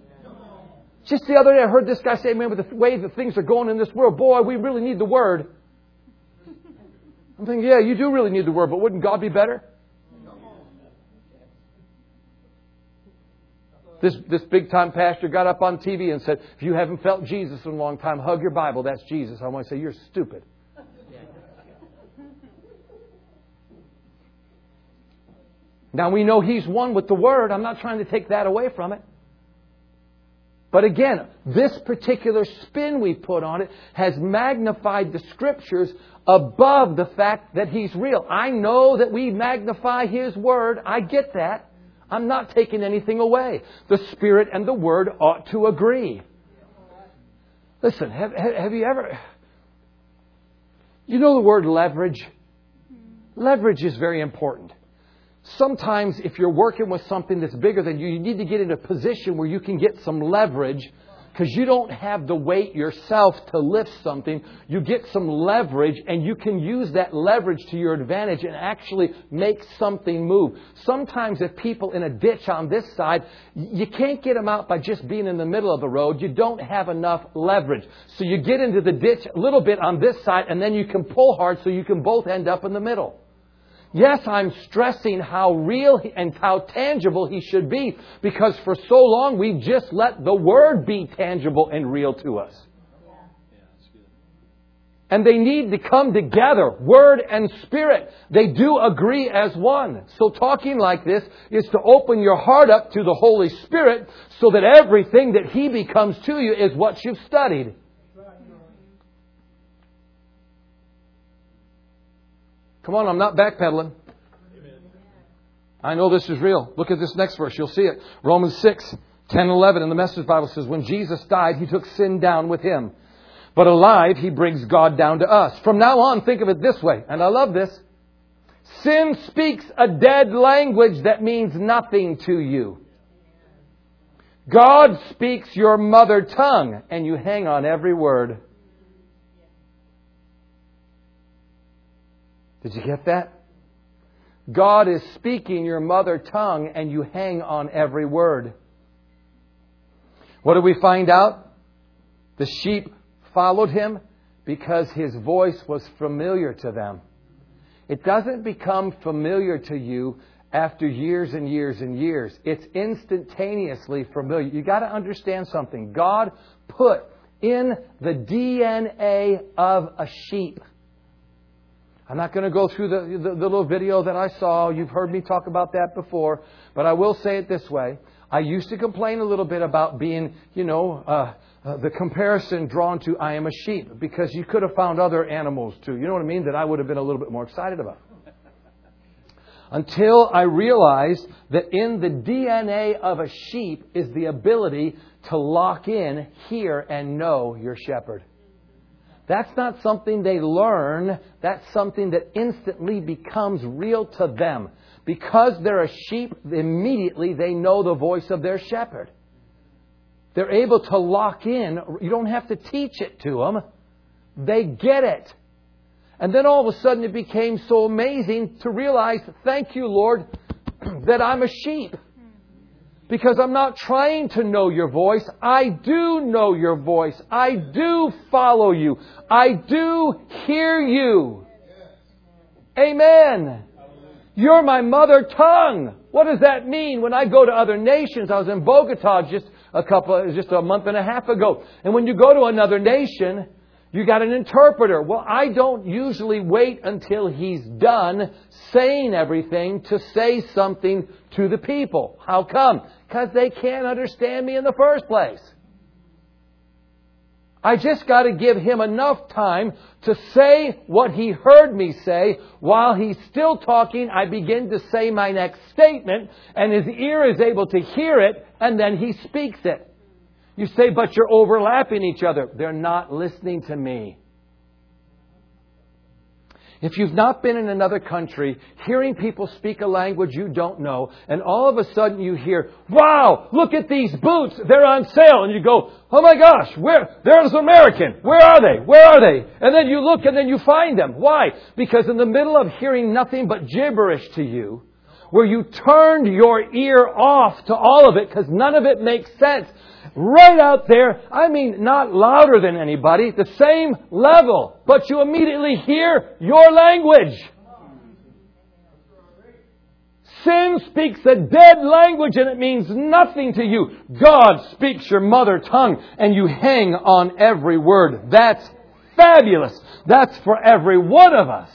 Just the other day, I heard this guy say, man, with the way that things are going in this world, boy, we really need the Word. I'm thinking, yeah, you do really need the Word, but wouldn't God be better? This, this big time pastor got up on TV and said, if you haven't felt Jesus in a long time, hug your Bible. That's Jesus. I want to say, you're stupid. Now we know He's one with the Word. I'm not trying to take that away from it. But again, this particular spin we put on it has magnified the scriptures above the fact that He's real. I know that we magnify His Word. I get that. I'm not taking anything away. The Spirit and the Word ought to agree. Listen, have, have you ever. You know the word leverage? Leverage is very important. Sometimes, if you're working with something that's bigger than you, you need to get in a position where you can get some leverage because you don't have the weight yourself to lift something. You get some leverage and you can use that leverage to your advantage and actually make something move. Sometimes if people in a ditch on this side, you can't get them out by just being in the middle of the road. You don't have enough leverage. So you get into the ditch a little bit on this side and then you can pull hard so you can both end up in the middle. Yes, I'm stressing how real and how tangible he should be because for so long we've just let the Word be tangible and real to us. And they need to come together, Word and Spirit. They do agree as one. So talking like this is to open your heart up to the Holy Spirit so that everything that He becomes to you is what you've studied. Come on, I'm not backpedaling. I know this is real. Look at this next verse. You'll see it. Romans 6, 10 and 11 in the Message Bible says, When Jesus died, he took sin down with him. But alive, he brings God down to us. From now on, think of it this way, and I love this. Sin speaks a dead language that means nothing to you. God speaks your mother tongue, and you hang on every word. Did you get that? God is speaking your mother tongue and you hang on every word. What did we find out? The sheep followed him because his voice was familiar to them. It doesn't become familiar to you after years and years and years. It's instantaneously familiar. You got to understand something. God put in the DNA of a sheep I'm not going to go through the, the, the, little video that I saw. You've heard me talk about that before. But I will say it this way. I used to complain a little bit about being, you know, uh, uh, the comparison drawn to I am a sheep because you could have found other animals too. You know what I mean? That I would have been a little bit more excited about. Until I realized that in the DNA of a sheep is the ability to lock in, hear, and know your shepherd. That's not something they learn. That's something that instantly becomes real to them. Because they're a sheep, immediately they know the voice of their shepherd. They're able to lock in. You don't have to teach it to them. They get it. And then all of a sudden it became so amazing to realize, thank you, Lord, that I'm a sheep because I'm not trying to know your voice. I do know your voice. I do follow you. I do hear you. Amen. You're my mother tongue. What does that mean? When I go to other nations, I was in Bogota just a couple, just a month and a half ago. And when you go to another nation, you got an interpreter. Well, I don't usually wait until he's done saying everything to say something to the people. How come? Because they can't understand me in the first place. I just got to give him enough time to say what he heard me say. While he's still talking, I begin to say my next statement, and his ear is able to hear it, and then he speaks it. You say, but you're overlapping each other. They're not listening to me. If you've not been in another country, hearing people speak a language you don't know, and all of a sudden you hear, wow, look at these boots, they're on sale, and you go, oh my gosh, where, there's an American, where are they, where are they? And then you look and then you find them. Why? Because in the middle of hearing nothing but gibberish to you, where you turned your ear off to all of it because none of it makes sense, right out there. I mean, not louder than anybody, the same level, but you immediately hear your language. Sin speaks a dead language and it means nothing to you. God speaks your mother tongue and you hang on every word. That's fabulous. That's for every one of us.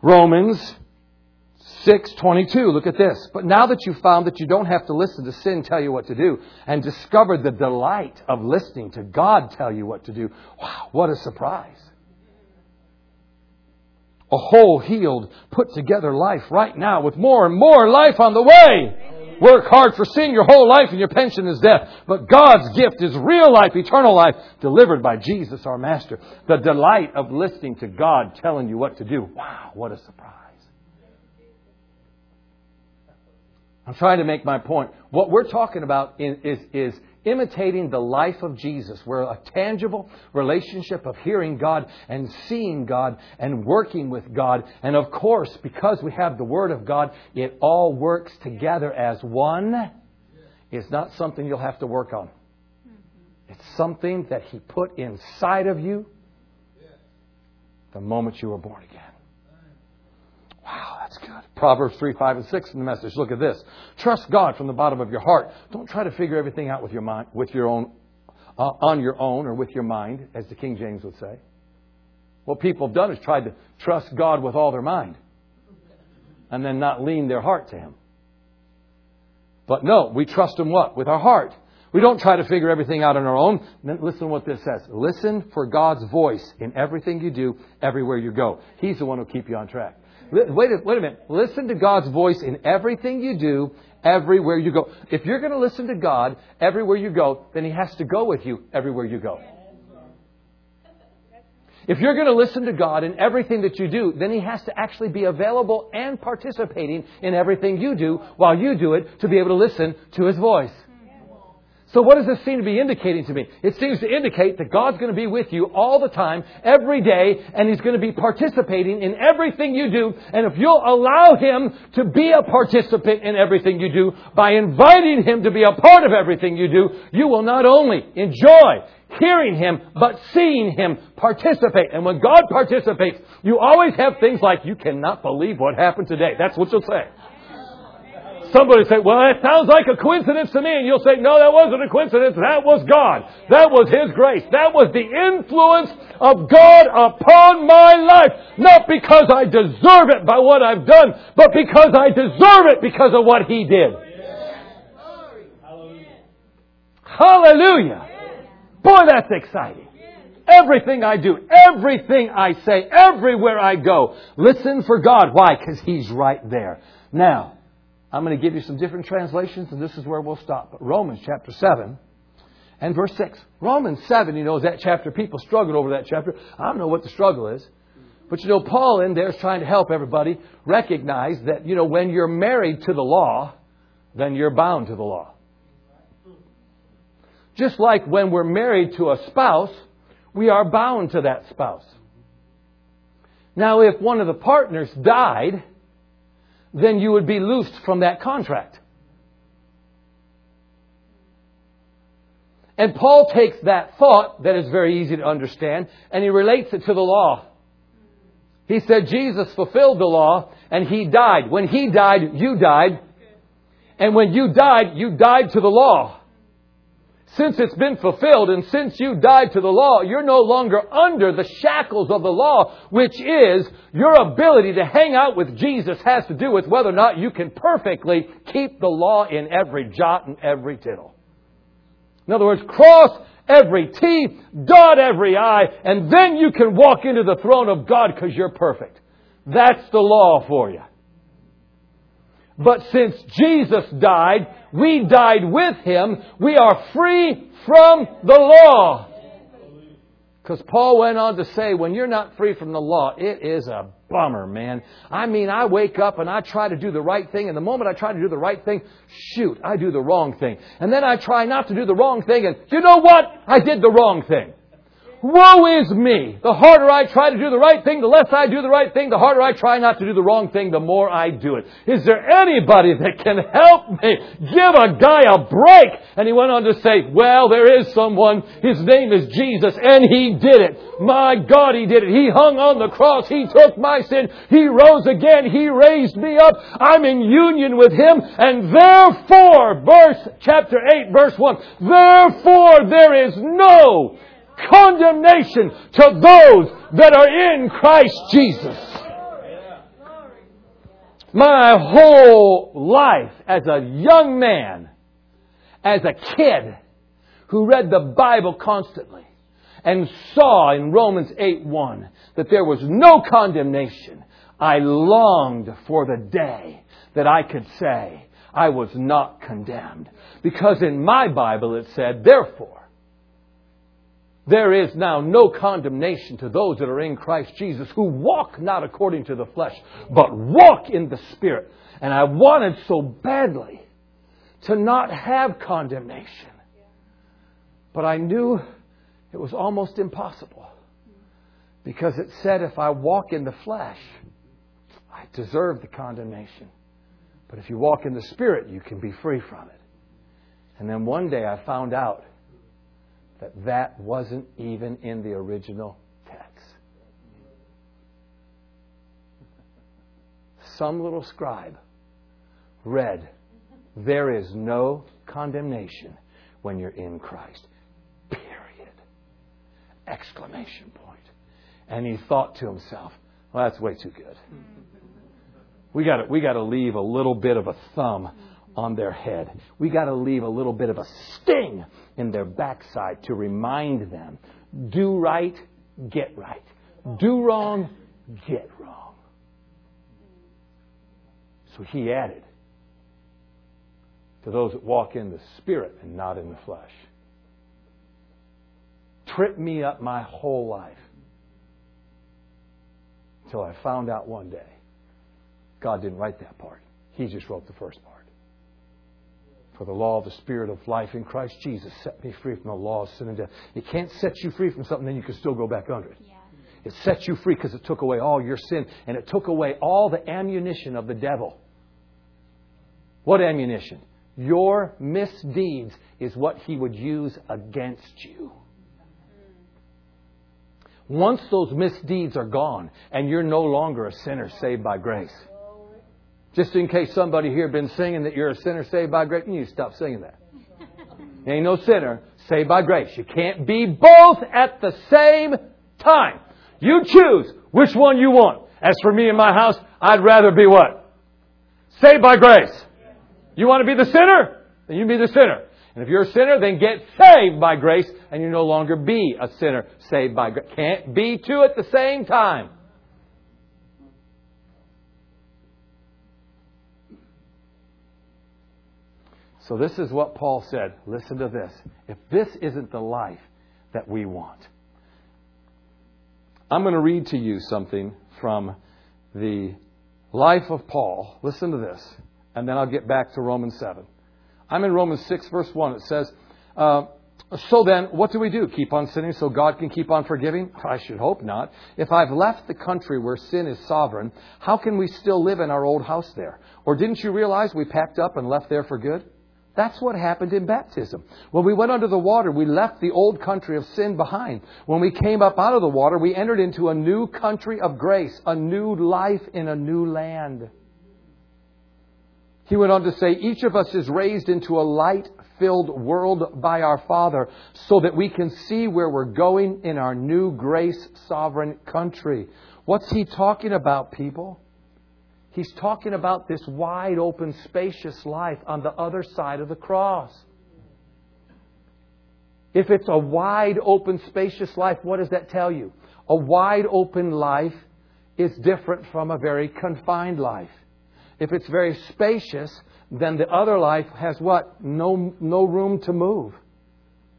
Romans 622, look at this. But now that you've found that you don't have to listen to sin tell you what to do and discovered the delight of listening to God tell you what to do, wow, what a surprise. A whole, healed, put together life right now with more and more life on the way. Work hard for sin your whole life and your pension is death. But God's gift is real life, eternal life, delivered by Jesus our Master. The delight of listening to God telling you what to do. Wow, what a surprise. I'm trying to make my point. What we're talking about is, is, imitating the life of Jesus, where a tangible relationship of hearing God and seeing God and working with God. And of course, because we have the Word of God, it all works together as one. It's not something you'll have to work on. It's something that He put inside of you the moment you were born again. Wow, that's good. Proverbs 3, 5, and 6 in the message. Look at this. Trust God from the bottom of your heart. Don't try to figure everything out with your mind, with your own, uh, on your own or with your mind, as the King James would say. What people have done is tried to trust God with all their mind and then not lean their heart to Him. But no, we trust Him what? With our heart. We don't try to figure everything out on our own. Listen to what this says. Listen for God's voice in everything you do, everywhere you go. He's the one who'll keep you on track. Wait a, wait a minute. Listen to God's voice in everything you do, everywhere you go. If you're going to listen to God everywhere you go, then He has to go with you everywhere you go. If you're going to listen to God in everything that you do, then He has to actually be available and participating in everything you do while you do it to be able to listen to His voice. So what does this seem to be indicating to me? It seems to indicate that God's going to be with you all the time, every day, and He's going to be participating in everything you do. And if you'll allow Him to be a participant in everything you do, by inviting Him to be a part of everything you do, you will not only enjoy hearing Him, but seeing Him participate. And when God participates, you always have things like, you cannot believe what happened today. That's what you'll say. Somebody say, well, that sounds like a coincidence to me. And you'll say, no, that wasn't a coincidence. That was God. That was His grace. That was the influence of God upon my life. Not because I deserve it by what I've done, but because I deserve it because of what He did. Hallelujah. Boy, that's exciting. Everything I do, everything I say, everywhere I go, listen for God. Why? Because He's right there. Now, I'm going to give you some different translations, and this is where we'll stop. But Romans chapter 7 and verse 6. Romans 7, you know, is that chapter. People struggled over that chapter. I don't know what the struggle is. But you know, Paul in there is trying to help everybody recognize that, you know, when you're married to the law, then you're bound to the law. Just like when we're married to a spouse, we are bound to that spouse. Now, if one of the partners died, then you would be loosed from that contract. And Paul takes that thought that is very easy to understand and he relates it to the law. He said Jesus fulfilled the law and he died. When he died, you died. And when you died, you died to the law. Since it's been fulfilled and since you died to the law, you're no longer under the shackles of the law, which is your ability to hang out with Jesus has to do with whether or not you can perfectly keep the law in every jot and every tittle. In other words, cross every T, dot every I, and then you can walk into the throne of God because you're perfect. That's the law for you. But since Jesus died, we died with him. We are free from the law. Because Paul went on to say, when you're not free from the law, it is a bummer, man. I mean, I wake up and I try to do the right thing, and the moment I try to do the right thing, shoot, I do the wrong thing. And then I try not to do the wrong thing, and you know what? I did the wrong thing. Woe is me! The harder I try to do the right thing, the less I do the right thing, the harder I try not to do the wrong thing, the more I do it. Is there anybody that can help me? Give a guy a break! And he went on to say, well, there is someone, his name is Jesus, and he did it. My God, he did it. He hung on the cross, he took my sin, he rose again, he raised me up, I'm in union with him, and therefore, verse, chapter 8, verse 1, therefore there is no condemnation to those that are in Christ Jesus. My whole life as a young man, as a kid who read the Bible constantly and saw in Romans 8 1 that there was no condemnation, I longed for the day that I could say, I was not condemned. Because in my Bible it said, therefore, there is now no condemnation to those that are in Christ Jesus who walk not according to the flesh, but walk in the Spirit. And I wanted so badly to not have condemnation. But I knew it was almost impossible. Because it said if I walk in the flesh, I deserve the condemnation. But if you walk in the Spirit, you can be free from it. And then one day I found out that that wasn't even in the original text. Some little scribe read, There is no condemnation when you're in Christ. Period. Exclamation point. And he thought to himself, Well, that's way too good. We got we got to leave a little bit of a thumb on their head. We got to leave a little bit of a sting in their backside to remind them do right, get right. Do wrong, get wrong. So he added to those that walk in the Spirit and not in the flesh. Tripped me up my whole life until I found out one day God didn't write that part. He just wrote the first part. For the law of the Spirit of life in Christ Jesus set me free from the law of sin and death. It can't set you free from something, then you can still go back under it. Yeah. It sets you free because it took away all your sin and it took away all the ammunition of the devil. What ammunition? Your misdeeds is what he would use against you. Once those misdeeds are gone and you're no longer a sinner saved by grace, just in case somebody here been singing that you're a sinner saved by grace, you stop singing that. Ain't no sinner saved by grace. You can't be both at the same time. You choose which one you want. As for me and my house, I'd rather be what? Saved by grace. You want to be the sinner? Then you be the sinner. And if you're a sinner, then get saved by grace and you no longer be a sinner saved by grace. Can't be two at the same time. So, this is what Paul said. Listen to this. If this isn't the life that we want, I'm going to read to you something from the life of Paul. Listen to this, and then I'll get back to Romans 7. I'm in Romans 6, verse 1. It says, uh, so then, what do we do? Keep on sinning so God can keep on forgiving? I should hope not. If I've left the country where sin is sovereign, how can we still live in our old house there? Or didn't you realize we packed up and left there for good? That's what happened in baptism. When we went under the water, we left the old country of sin behind. When we came up out of the water, we entered into a new country of grace, a new life in a new land. He went on to say, each of us is raised into a light filled world by our Father so that we can see where we're going in our new grace sovereign country. What's he talking about, people? He's talking about this wide open, spacious life on the other side of the cross. If it's a wide open, spacious life, what does that tell you? A wide open life is different from a very confined life. If it's very spacious, then the other life has what? No, no room to move.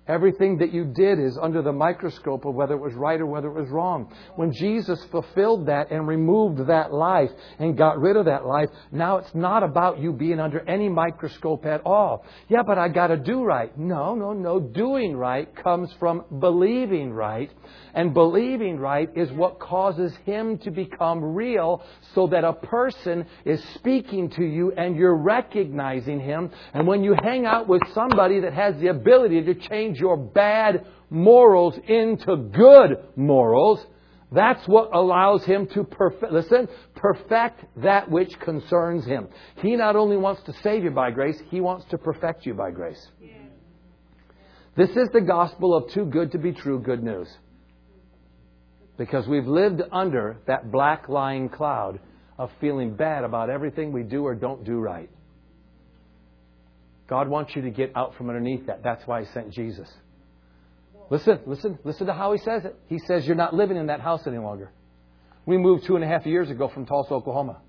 Everything that you did is under the microscope of whether it was right or whether it was wrong. When Jesus fulfilled that and removed that life and got rid of that life, now it's not about you being under any microscope at all. Yeah, but I got to do right. No, no, no. Doing right comes from believing right. And believing right is what causes Him to become real so that a person is speaking to you and you're recognizing Him. And when you hang out with somebody that has the ability to change your bad morals into good morals, that's what allows him to perfect, listen, perfect that which concerns him. He not only wants to save you by grace, he wants to perfect you by grace. Yeah. This is the gospel of too good to be true good news. Because we've lived under that black lying cloud of feeling bad about everything we do or don't do right. God wants you to get out from underneath that. That's why He sent Jesus. Listen, listen, listen to how He says it. He says you're not living in that house any longer. We moved two and a half years ago from Tulsa, Oklahoma.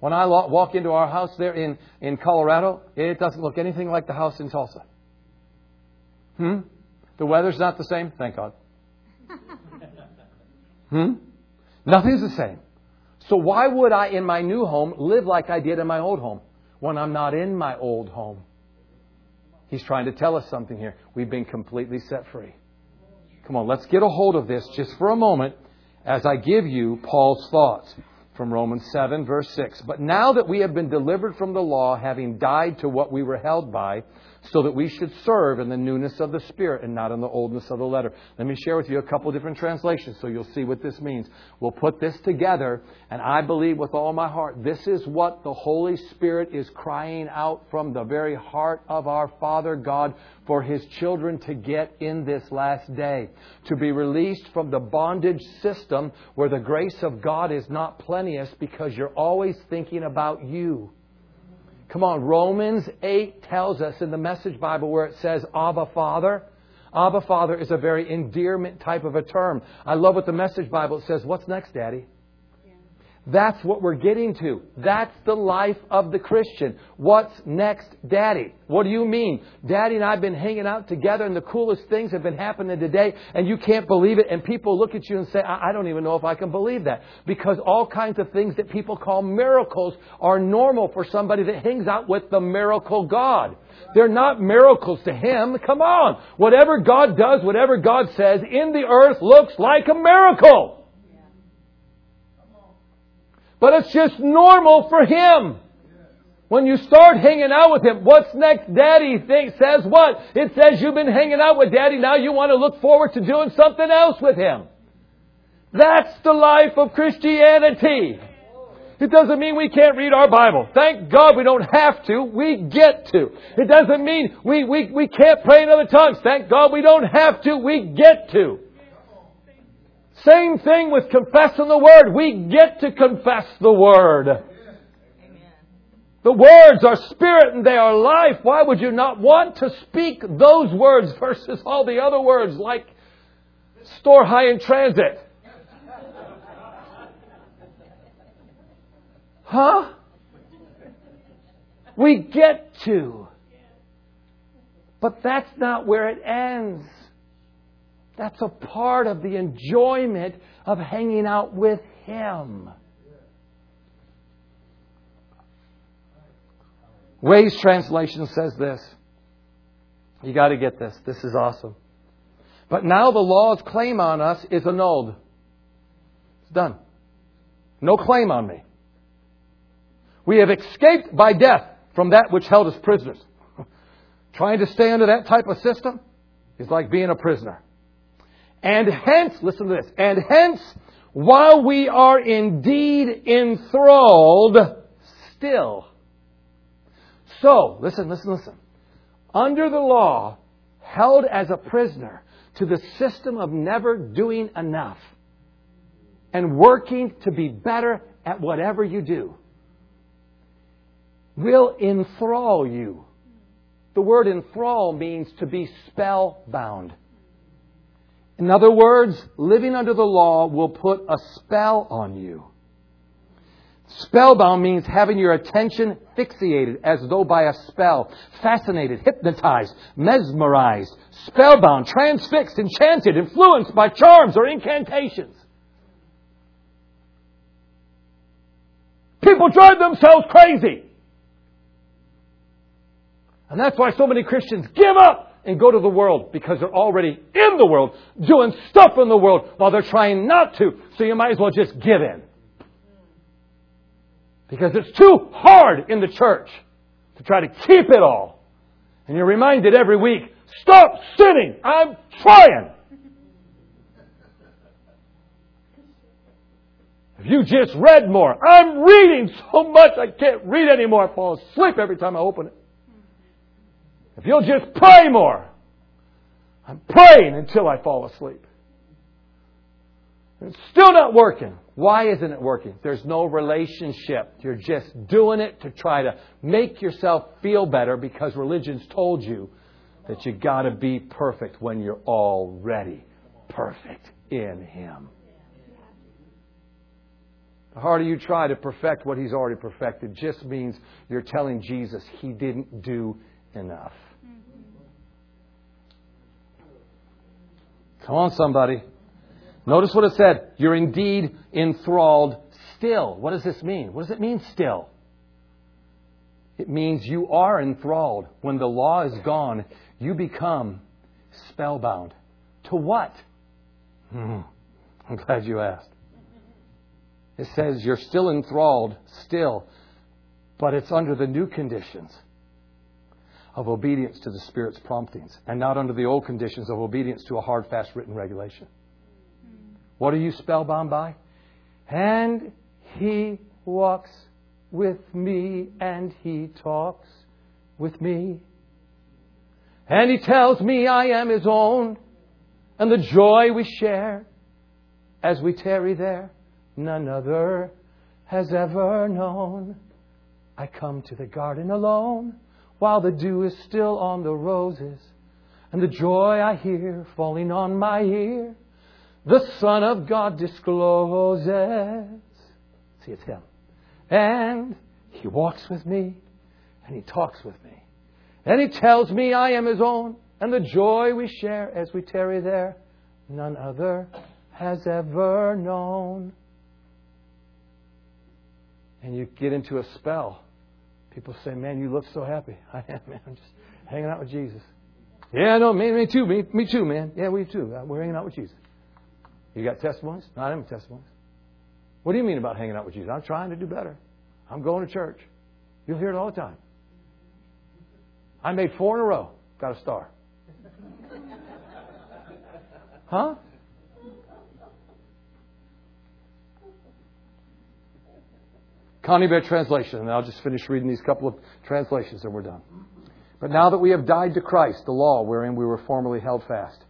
When I walk into our house there in, in Colorado, it doesn't look anything like the house in Tulsa. Hmm? The weather's not the same? Thank God. hmm? Nothing's the same. So why would I, in my new home, live like I did in my old home when I'm not in my old home? He's trying to tell us something here. We've been completely set free. Come on, let's get a hold of this just for a moment as I give you Paul's thoughts from Romans 7, verse 6. But now that we have been delivered from the law, having died to what we were held by, so that we should serve in the newness of the Spirit and not in the oldness of the letter. Let me share with you a couple different translations so you'll see what this means. We'll put this together, and I believe with all my heart this is what the Holy Spirit is crying out from the very heart of our Father God for His children to get in this last day. To be released from the bondage system where the grace of God is not plenteous because you're always thinking about you. Come on, Romans 8 tells us in the Message Bible where it says, Abba Father. Abba Father is a very endearment type of a term. I love what the Message Bible says. What's next, Daddy? That's what we're getting to. That's the life of the Christian. What's next, Daddy? What do you mean? Daddy and I have been hanging out together and the coolest things have been happening today and you can't believe it and people look at you and say, I don't even know if I can believe that. Because all kinds of things that people call miracles are normal for somebody that hangs out with the miracle God. They're not miracles to Him. Come on. Whatever God does, whatever God says in the earth looks like a miracle. But it's just normal for him. When you start hanging out with him, what's next? Daddy thinks, says what? It says you've been hanging out with daddy, now you want to look forward to doing something else with him. That's the life of Christianity. It doesn't mean we can't read our Bible. Thank God we don't have to. We get to. It doesn't mean we, we, we can't pray in other tongues. Thank God we don't have to. We get to. Same thing with confessing the Word. We get to confess the Word. The words are spirit and they are life. Why would you not want to speak those words versus all the other words like store high in transit? Huh? We get to. But that's not where it ends. That's a part of the enjoyment of hanging out with Him. Way's translation says this. You got to get this. This is awesome. But now the law's claim on us is annulled. It's done. No claim on me. We have escaped by death from that which held us prisoners. Trying to stay under that type of system is like being a prisoner. And hence, listen to this, and hence, while we are indeed enthralled, still. So, listen, listen, listen. Under the law, held as a prisoner to the system of never doing enough and working to be better at whatever you do will enthrall you. The word enthrall means to be spellbound. In other words, living under the law will put a spell on you. Spellbound means having your attention fixated as though by a spell, fascinated, hypnotized, mesmerized, spellbound, transfixed, enchanted, influenced by charms or incantations. People drive themselves crazy. And that's why so many Christians give up and go to the world because they're already in the world, doing stuff in the world while they're trying not to. So you might as well just give in. Because it's too hard in the church to try to keep it all. And you're reminded every week, stop sinning. I'm trying. If you just read more, I'm reading so much I can't read anymore. I fall asleep every time I open it. If you'll just pray more. I'm praying until I fall asleep. It's still not working. Why isn't it working? There's no relationship. You're just doing it to try to make yourself feel better because religion's told you that you got to be perfect when you're already perfect in Him. The harder you try to perfect what He's already perfected just means you're telling Jesus He didn't do enough. Come on, somebody. Notice what it said. You're indeed enthralled still. What does this mean? What does it mean, still? It means you are enthralled. When the law is gone, you become spellbound. To what? Hmm. I'm glad you asked. It says you're still enthralled, still, but it's under the new conditions of obedience to the Spirit's promptings and not under the old conditions of obedience to a hard, fast written regulation. Hmm. What are you spellbound by? And he walks with me and he talks with me. And he tells me I am his own and the joy we share as we tarry there, none other has ever known. I come to the garden alone while the dew is still on the roses and the joy I hear falling on my ear the Son of God discloses. See, it's Him. And He walks with me, and He talks with me. And He tells me I am His own, and the joy we share as we tarry there, none other has ever known. And you get into a spell. People say, Man, you look so happy. I am, man. I'm just hanging out with Jesus. Yeah, no, me, me too. Me, me too, man. Yeah, we too. Uh, we're hanging out with Jesus. You got testimonies? No, I don't have testimonies. What do you mean about hanging out with Jesus? I'm trying to do better. I'm going to church. You'll hear it all the time. I made four in a row. Got a star. Huh? Conybeare translation, and I'll just finish reading these couple of translations and we're done. But now that we have died to Christ, the law wherein we were formerly held fast,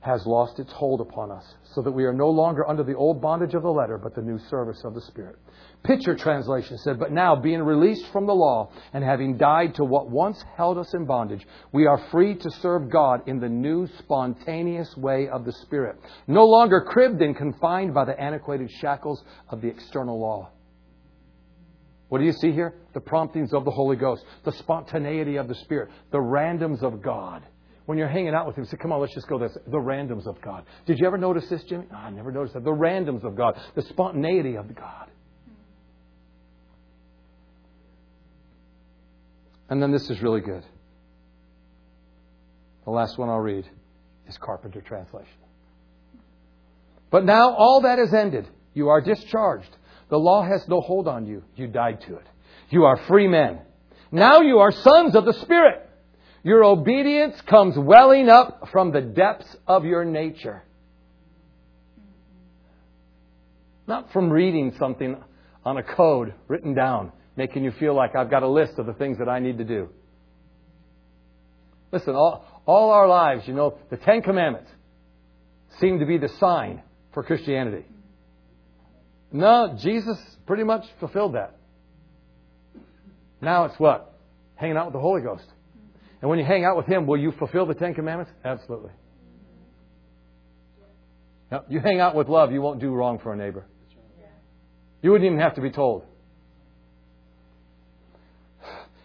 has lost its hold upon us, so that we are no longer under the old bondage of the letter, but the new service of the Spirit. Picture translation said, But now, being released from the law and having died to what once held us in bondage, we are free to serve God in the new, spontaneous way of the Spirit, no longer cribbed and confined by the antiquated shackles of the external law. What do you see here? The promptings of the Holy Ghost, the spontaneity of the Spirit, the randoms of God when you're hanging out with him, say, come on, let's just go this. The randoms of God. Did you ever notice this, Jimmy? Oh, I never noticed that. The randoms of God. The spontaneity of God. And then this is really good. The last one I'll read is Carpenter Translation. But now all that is ended. You are discharged. The law has no hold on you. You died to it. You are free men. Now you are sons of the Spirit. Your obedience comes welling up from the depths of your nature. Not from reading something on a code written down, making you feel like I've got a list of the things that I need to do. Listen, all, all our lives, you know, the Ten Commandments seem to be the sign for Christianity. No, Jesus pretty much fulfilled that. Now it's what? Hanging out with the Holy Ghost. And when you hang out with Him, will you fulfill the Ten Commandments? Absolutely. Now, you hang out with love, you won't do wrong for a neighbor. You wouldn't even have to be told.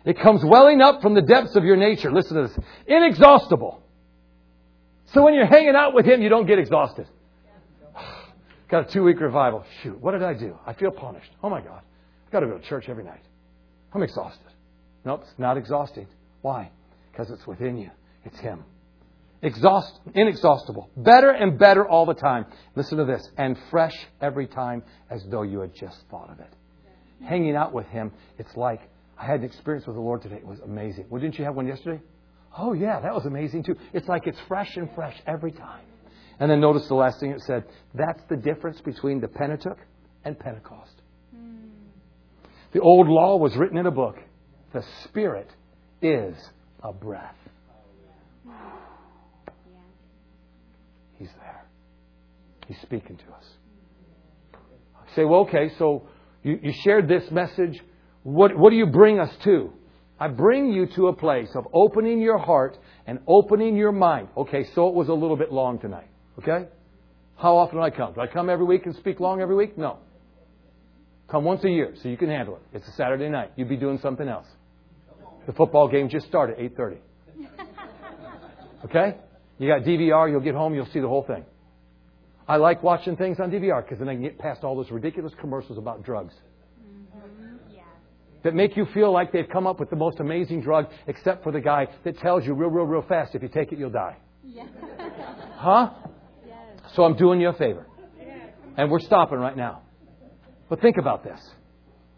It comes welling up from the depths of your nature. Listen to this. Inexhaustible. So when you're hanging out with Him, you don't get exhausted. Got a two week revival. Shoot, what did I do? I feel punished. Oh my God. I've got to go to church every night. I'm exhausted. Nope, it's not exhausting. Why? Because it's within you. It's Him. Exhaust, inexhaustible. Better and better all the time. Listen to this. And fresh every time as though you had just thought of it. Hanging out with Him, it's like I had an experience with the Lord today. It was amazing. Well, didn't you have one yesterday? Oh, yeah, that was amazing too. It's like it's fresh and fresh every time. And then notice the last thing it said. That's the difference between the Pentateuch and Pentecost. Mm. The old law was written in a book. The Spirit is a breath. He's there. He's speaking to us. I Say, well, okay, so you, you shared this message. What, what do you bring us to? I bring you to a place of opening your heart and opening your mind. Okay, so it was a little bit long tonight. Okay? How often do I come? Do I come every week and speak long every week? No. Come once a year so you can handle it. It's a Saturday night. You'd be doing something else. The football game just started at 8:30. Okay? You got DVR, you'll get home, you'll see the whole thing. I like watching things on DVR because then I can get past all those ridiculous commercials about drugs. Mm-hmm. That make you feel like they've come up with the most amazing drug, except for the guy that tells you real, real, real fast if you take it, you'll die. Yeah. Huh? So I'm doing you a favor. And we're stopping right now. But think about this.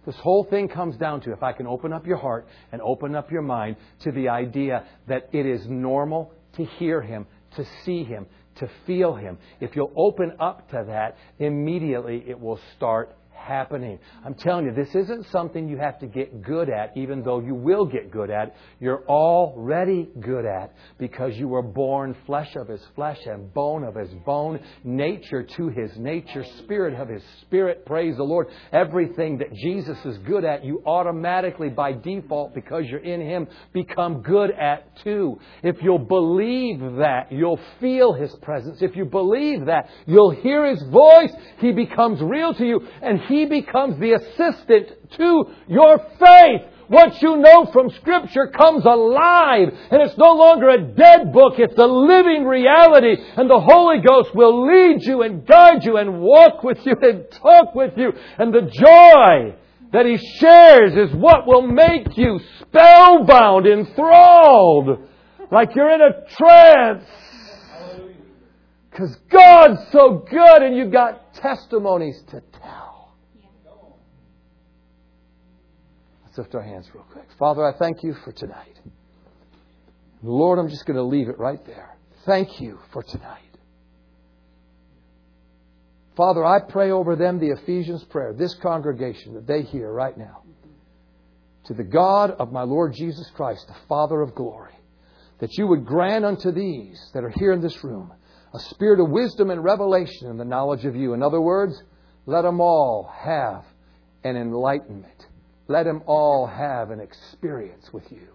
This whole thing comes down to if I can open up your heart and open up your mind to the idea that it is normal to hear Him, to see Him, to feel Him. If you'll open up to that, immediately it will start happening. I'm telling you, this isn't something you have to get good at, even though you will get good at. You're already good at because you were born flesh of his flesh and bone of his bone, nature to his nature, spirit of his spirit. Praise the Lord. Everything that Jesus is good at, you automatically, by default, because you're in him, become good at too. If you'll believe that, you'll feel his presence. If you believe that, you'll hear his voice. He becomes real to you and he becomes the assistant to your faith. What you know from Scripture comes alive, and it's no longer a dead book, it's a living reality, and the Holy Ghost will lead you and guide you and walk with you and talk with you, and the joy that He shares is what will make you spellbound, enthralled, like you're in a trance. Because God's so good, and you've got testimonies to Let's lift our hands real quick. Father, I thank you for tonight. Lord, I'm just going to leave it right there. Thank you for tonight. Father, I pray over them the Ephesians prayer, this congregation that they hear right now. To the God of my Lord Jesus Christ, the Father of glory, that you would grant unto these that are here in this room a spirit of wisdom and revelation in the knowledge of you. In other words, let them all have an enlightenment let them all have an experience with you.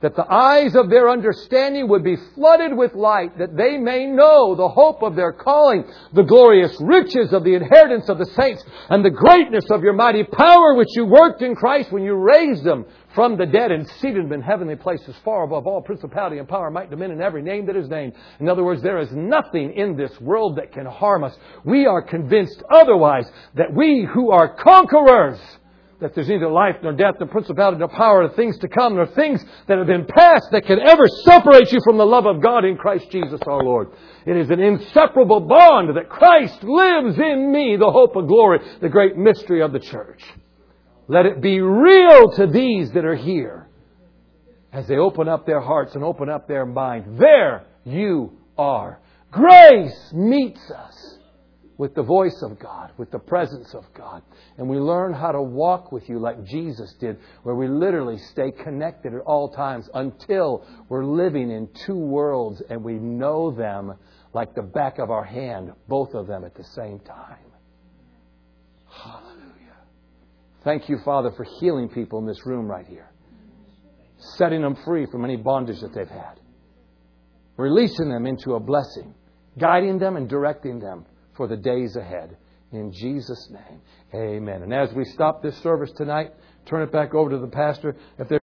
That the eyes of their understanding would be flooded with light, that they may know the hope of their calling, the glorious riches of the inheritance of the saints, and the greatness of your mighty power which you worked in Christ when you raised them from the dead and seated them in heavenly places far above all principality and power, might, dominion, every name that is named. In other words, there is nothing in this world that can harm us. We are convinced otherwise that we who are conquerors that there's neither life nor death nor principality nor power nor things to come nor things that have been past that can ever separate you from the love of God in Christ Jesus our Lord. It is an inseparable bond that Christ lives in me, the hope of glory, the great mystery of the church. Let it be real to these that are here as they open up their hearts and open up their mind. There you are. Grace meets us with the voice of God, with the presence of God. And we learn how to walk with you like Jesus did, where we literally stay connected at all times until we're living in two worlds and we know them like the back of our hand, both of them at the same time. Hallelujah. Thank you, Father, for healing people in this room right here, setting them free from any bondage that they've had, releasing them into a blessing, guiding them and directing them for the days ahead. In Jesus' name, amen. And as we stop this service tonight, turn it back over to the pastor. If there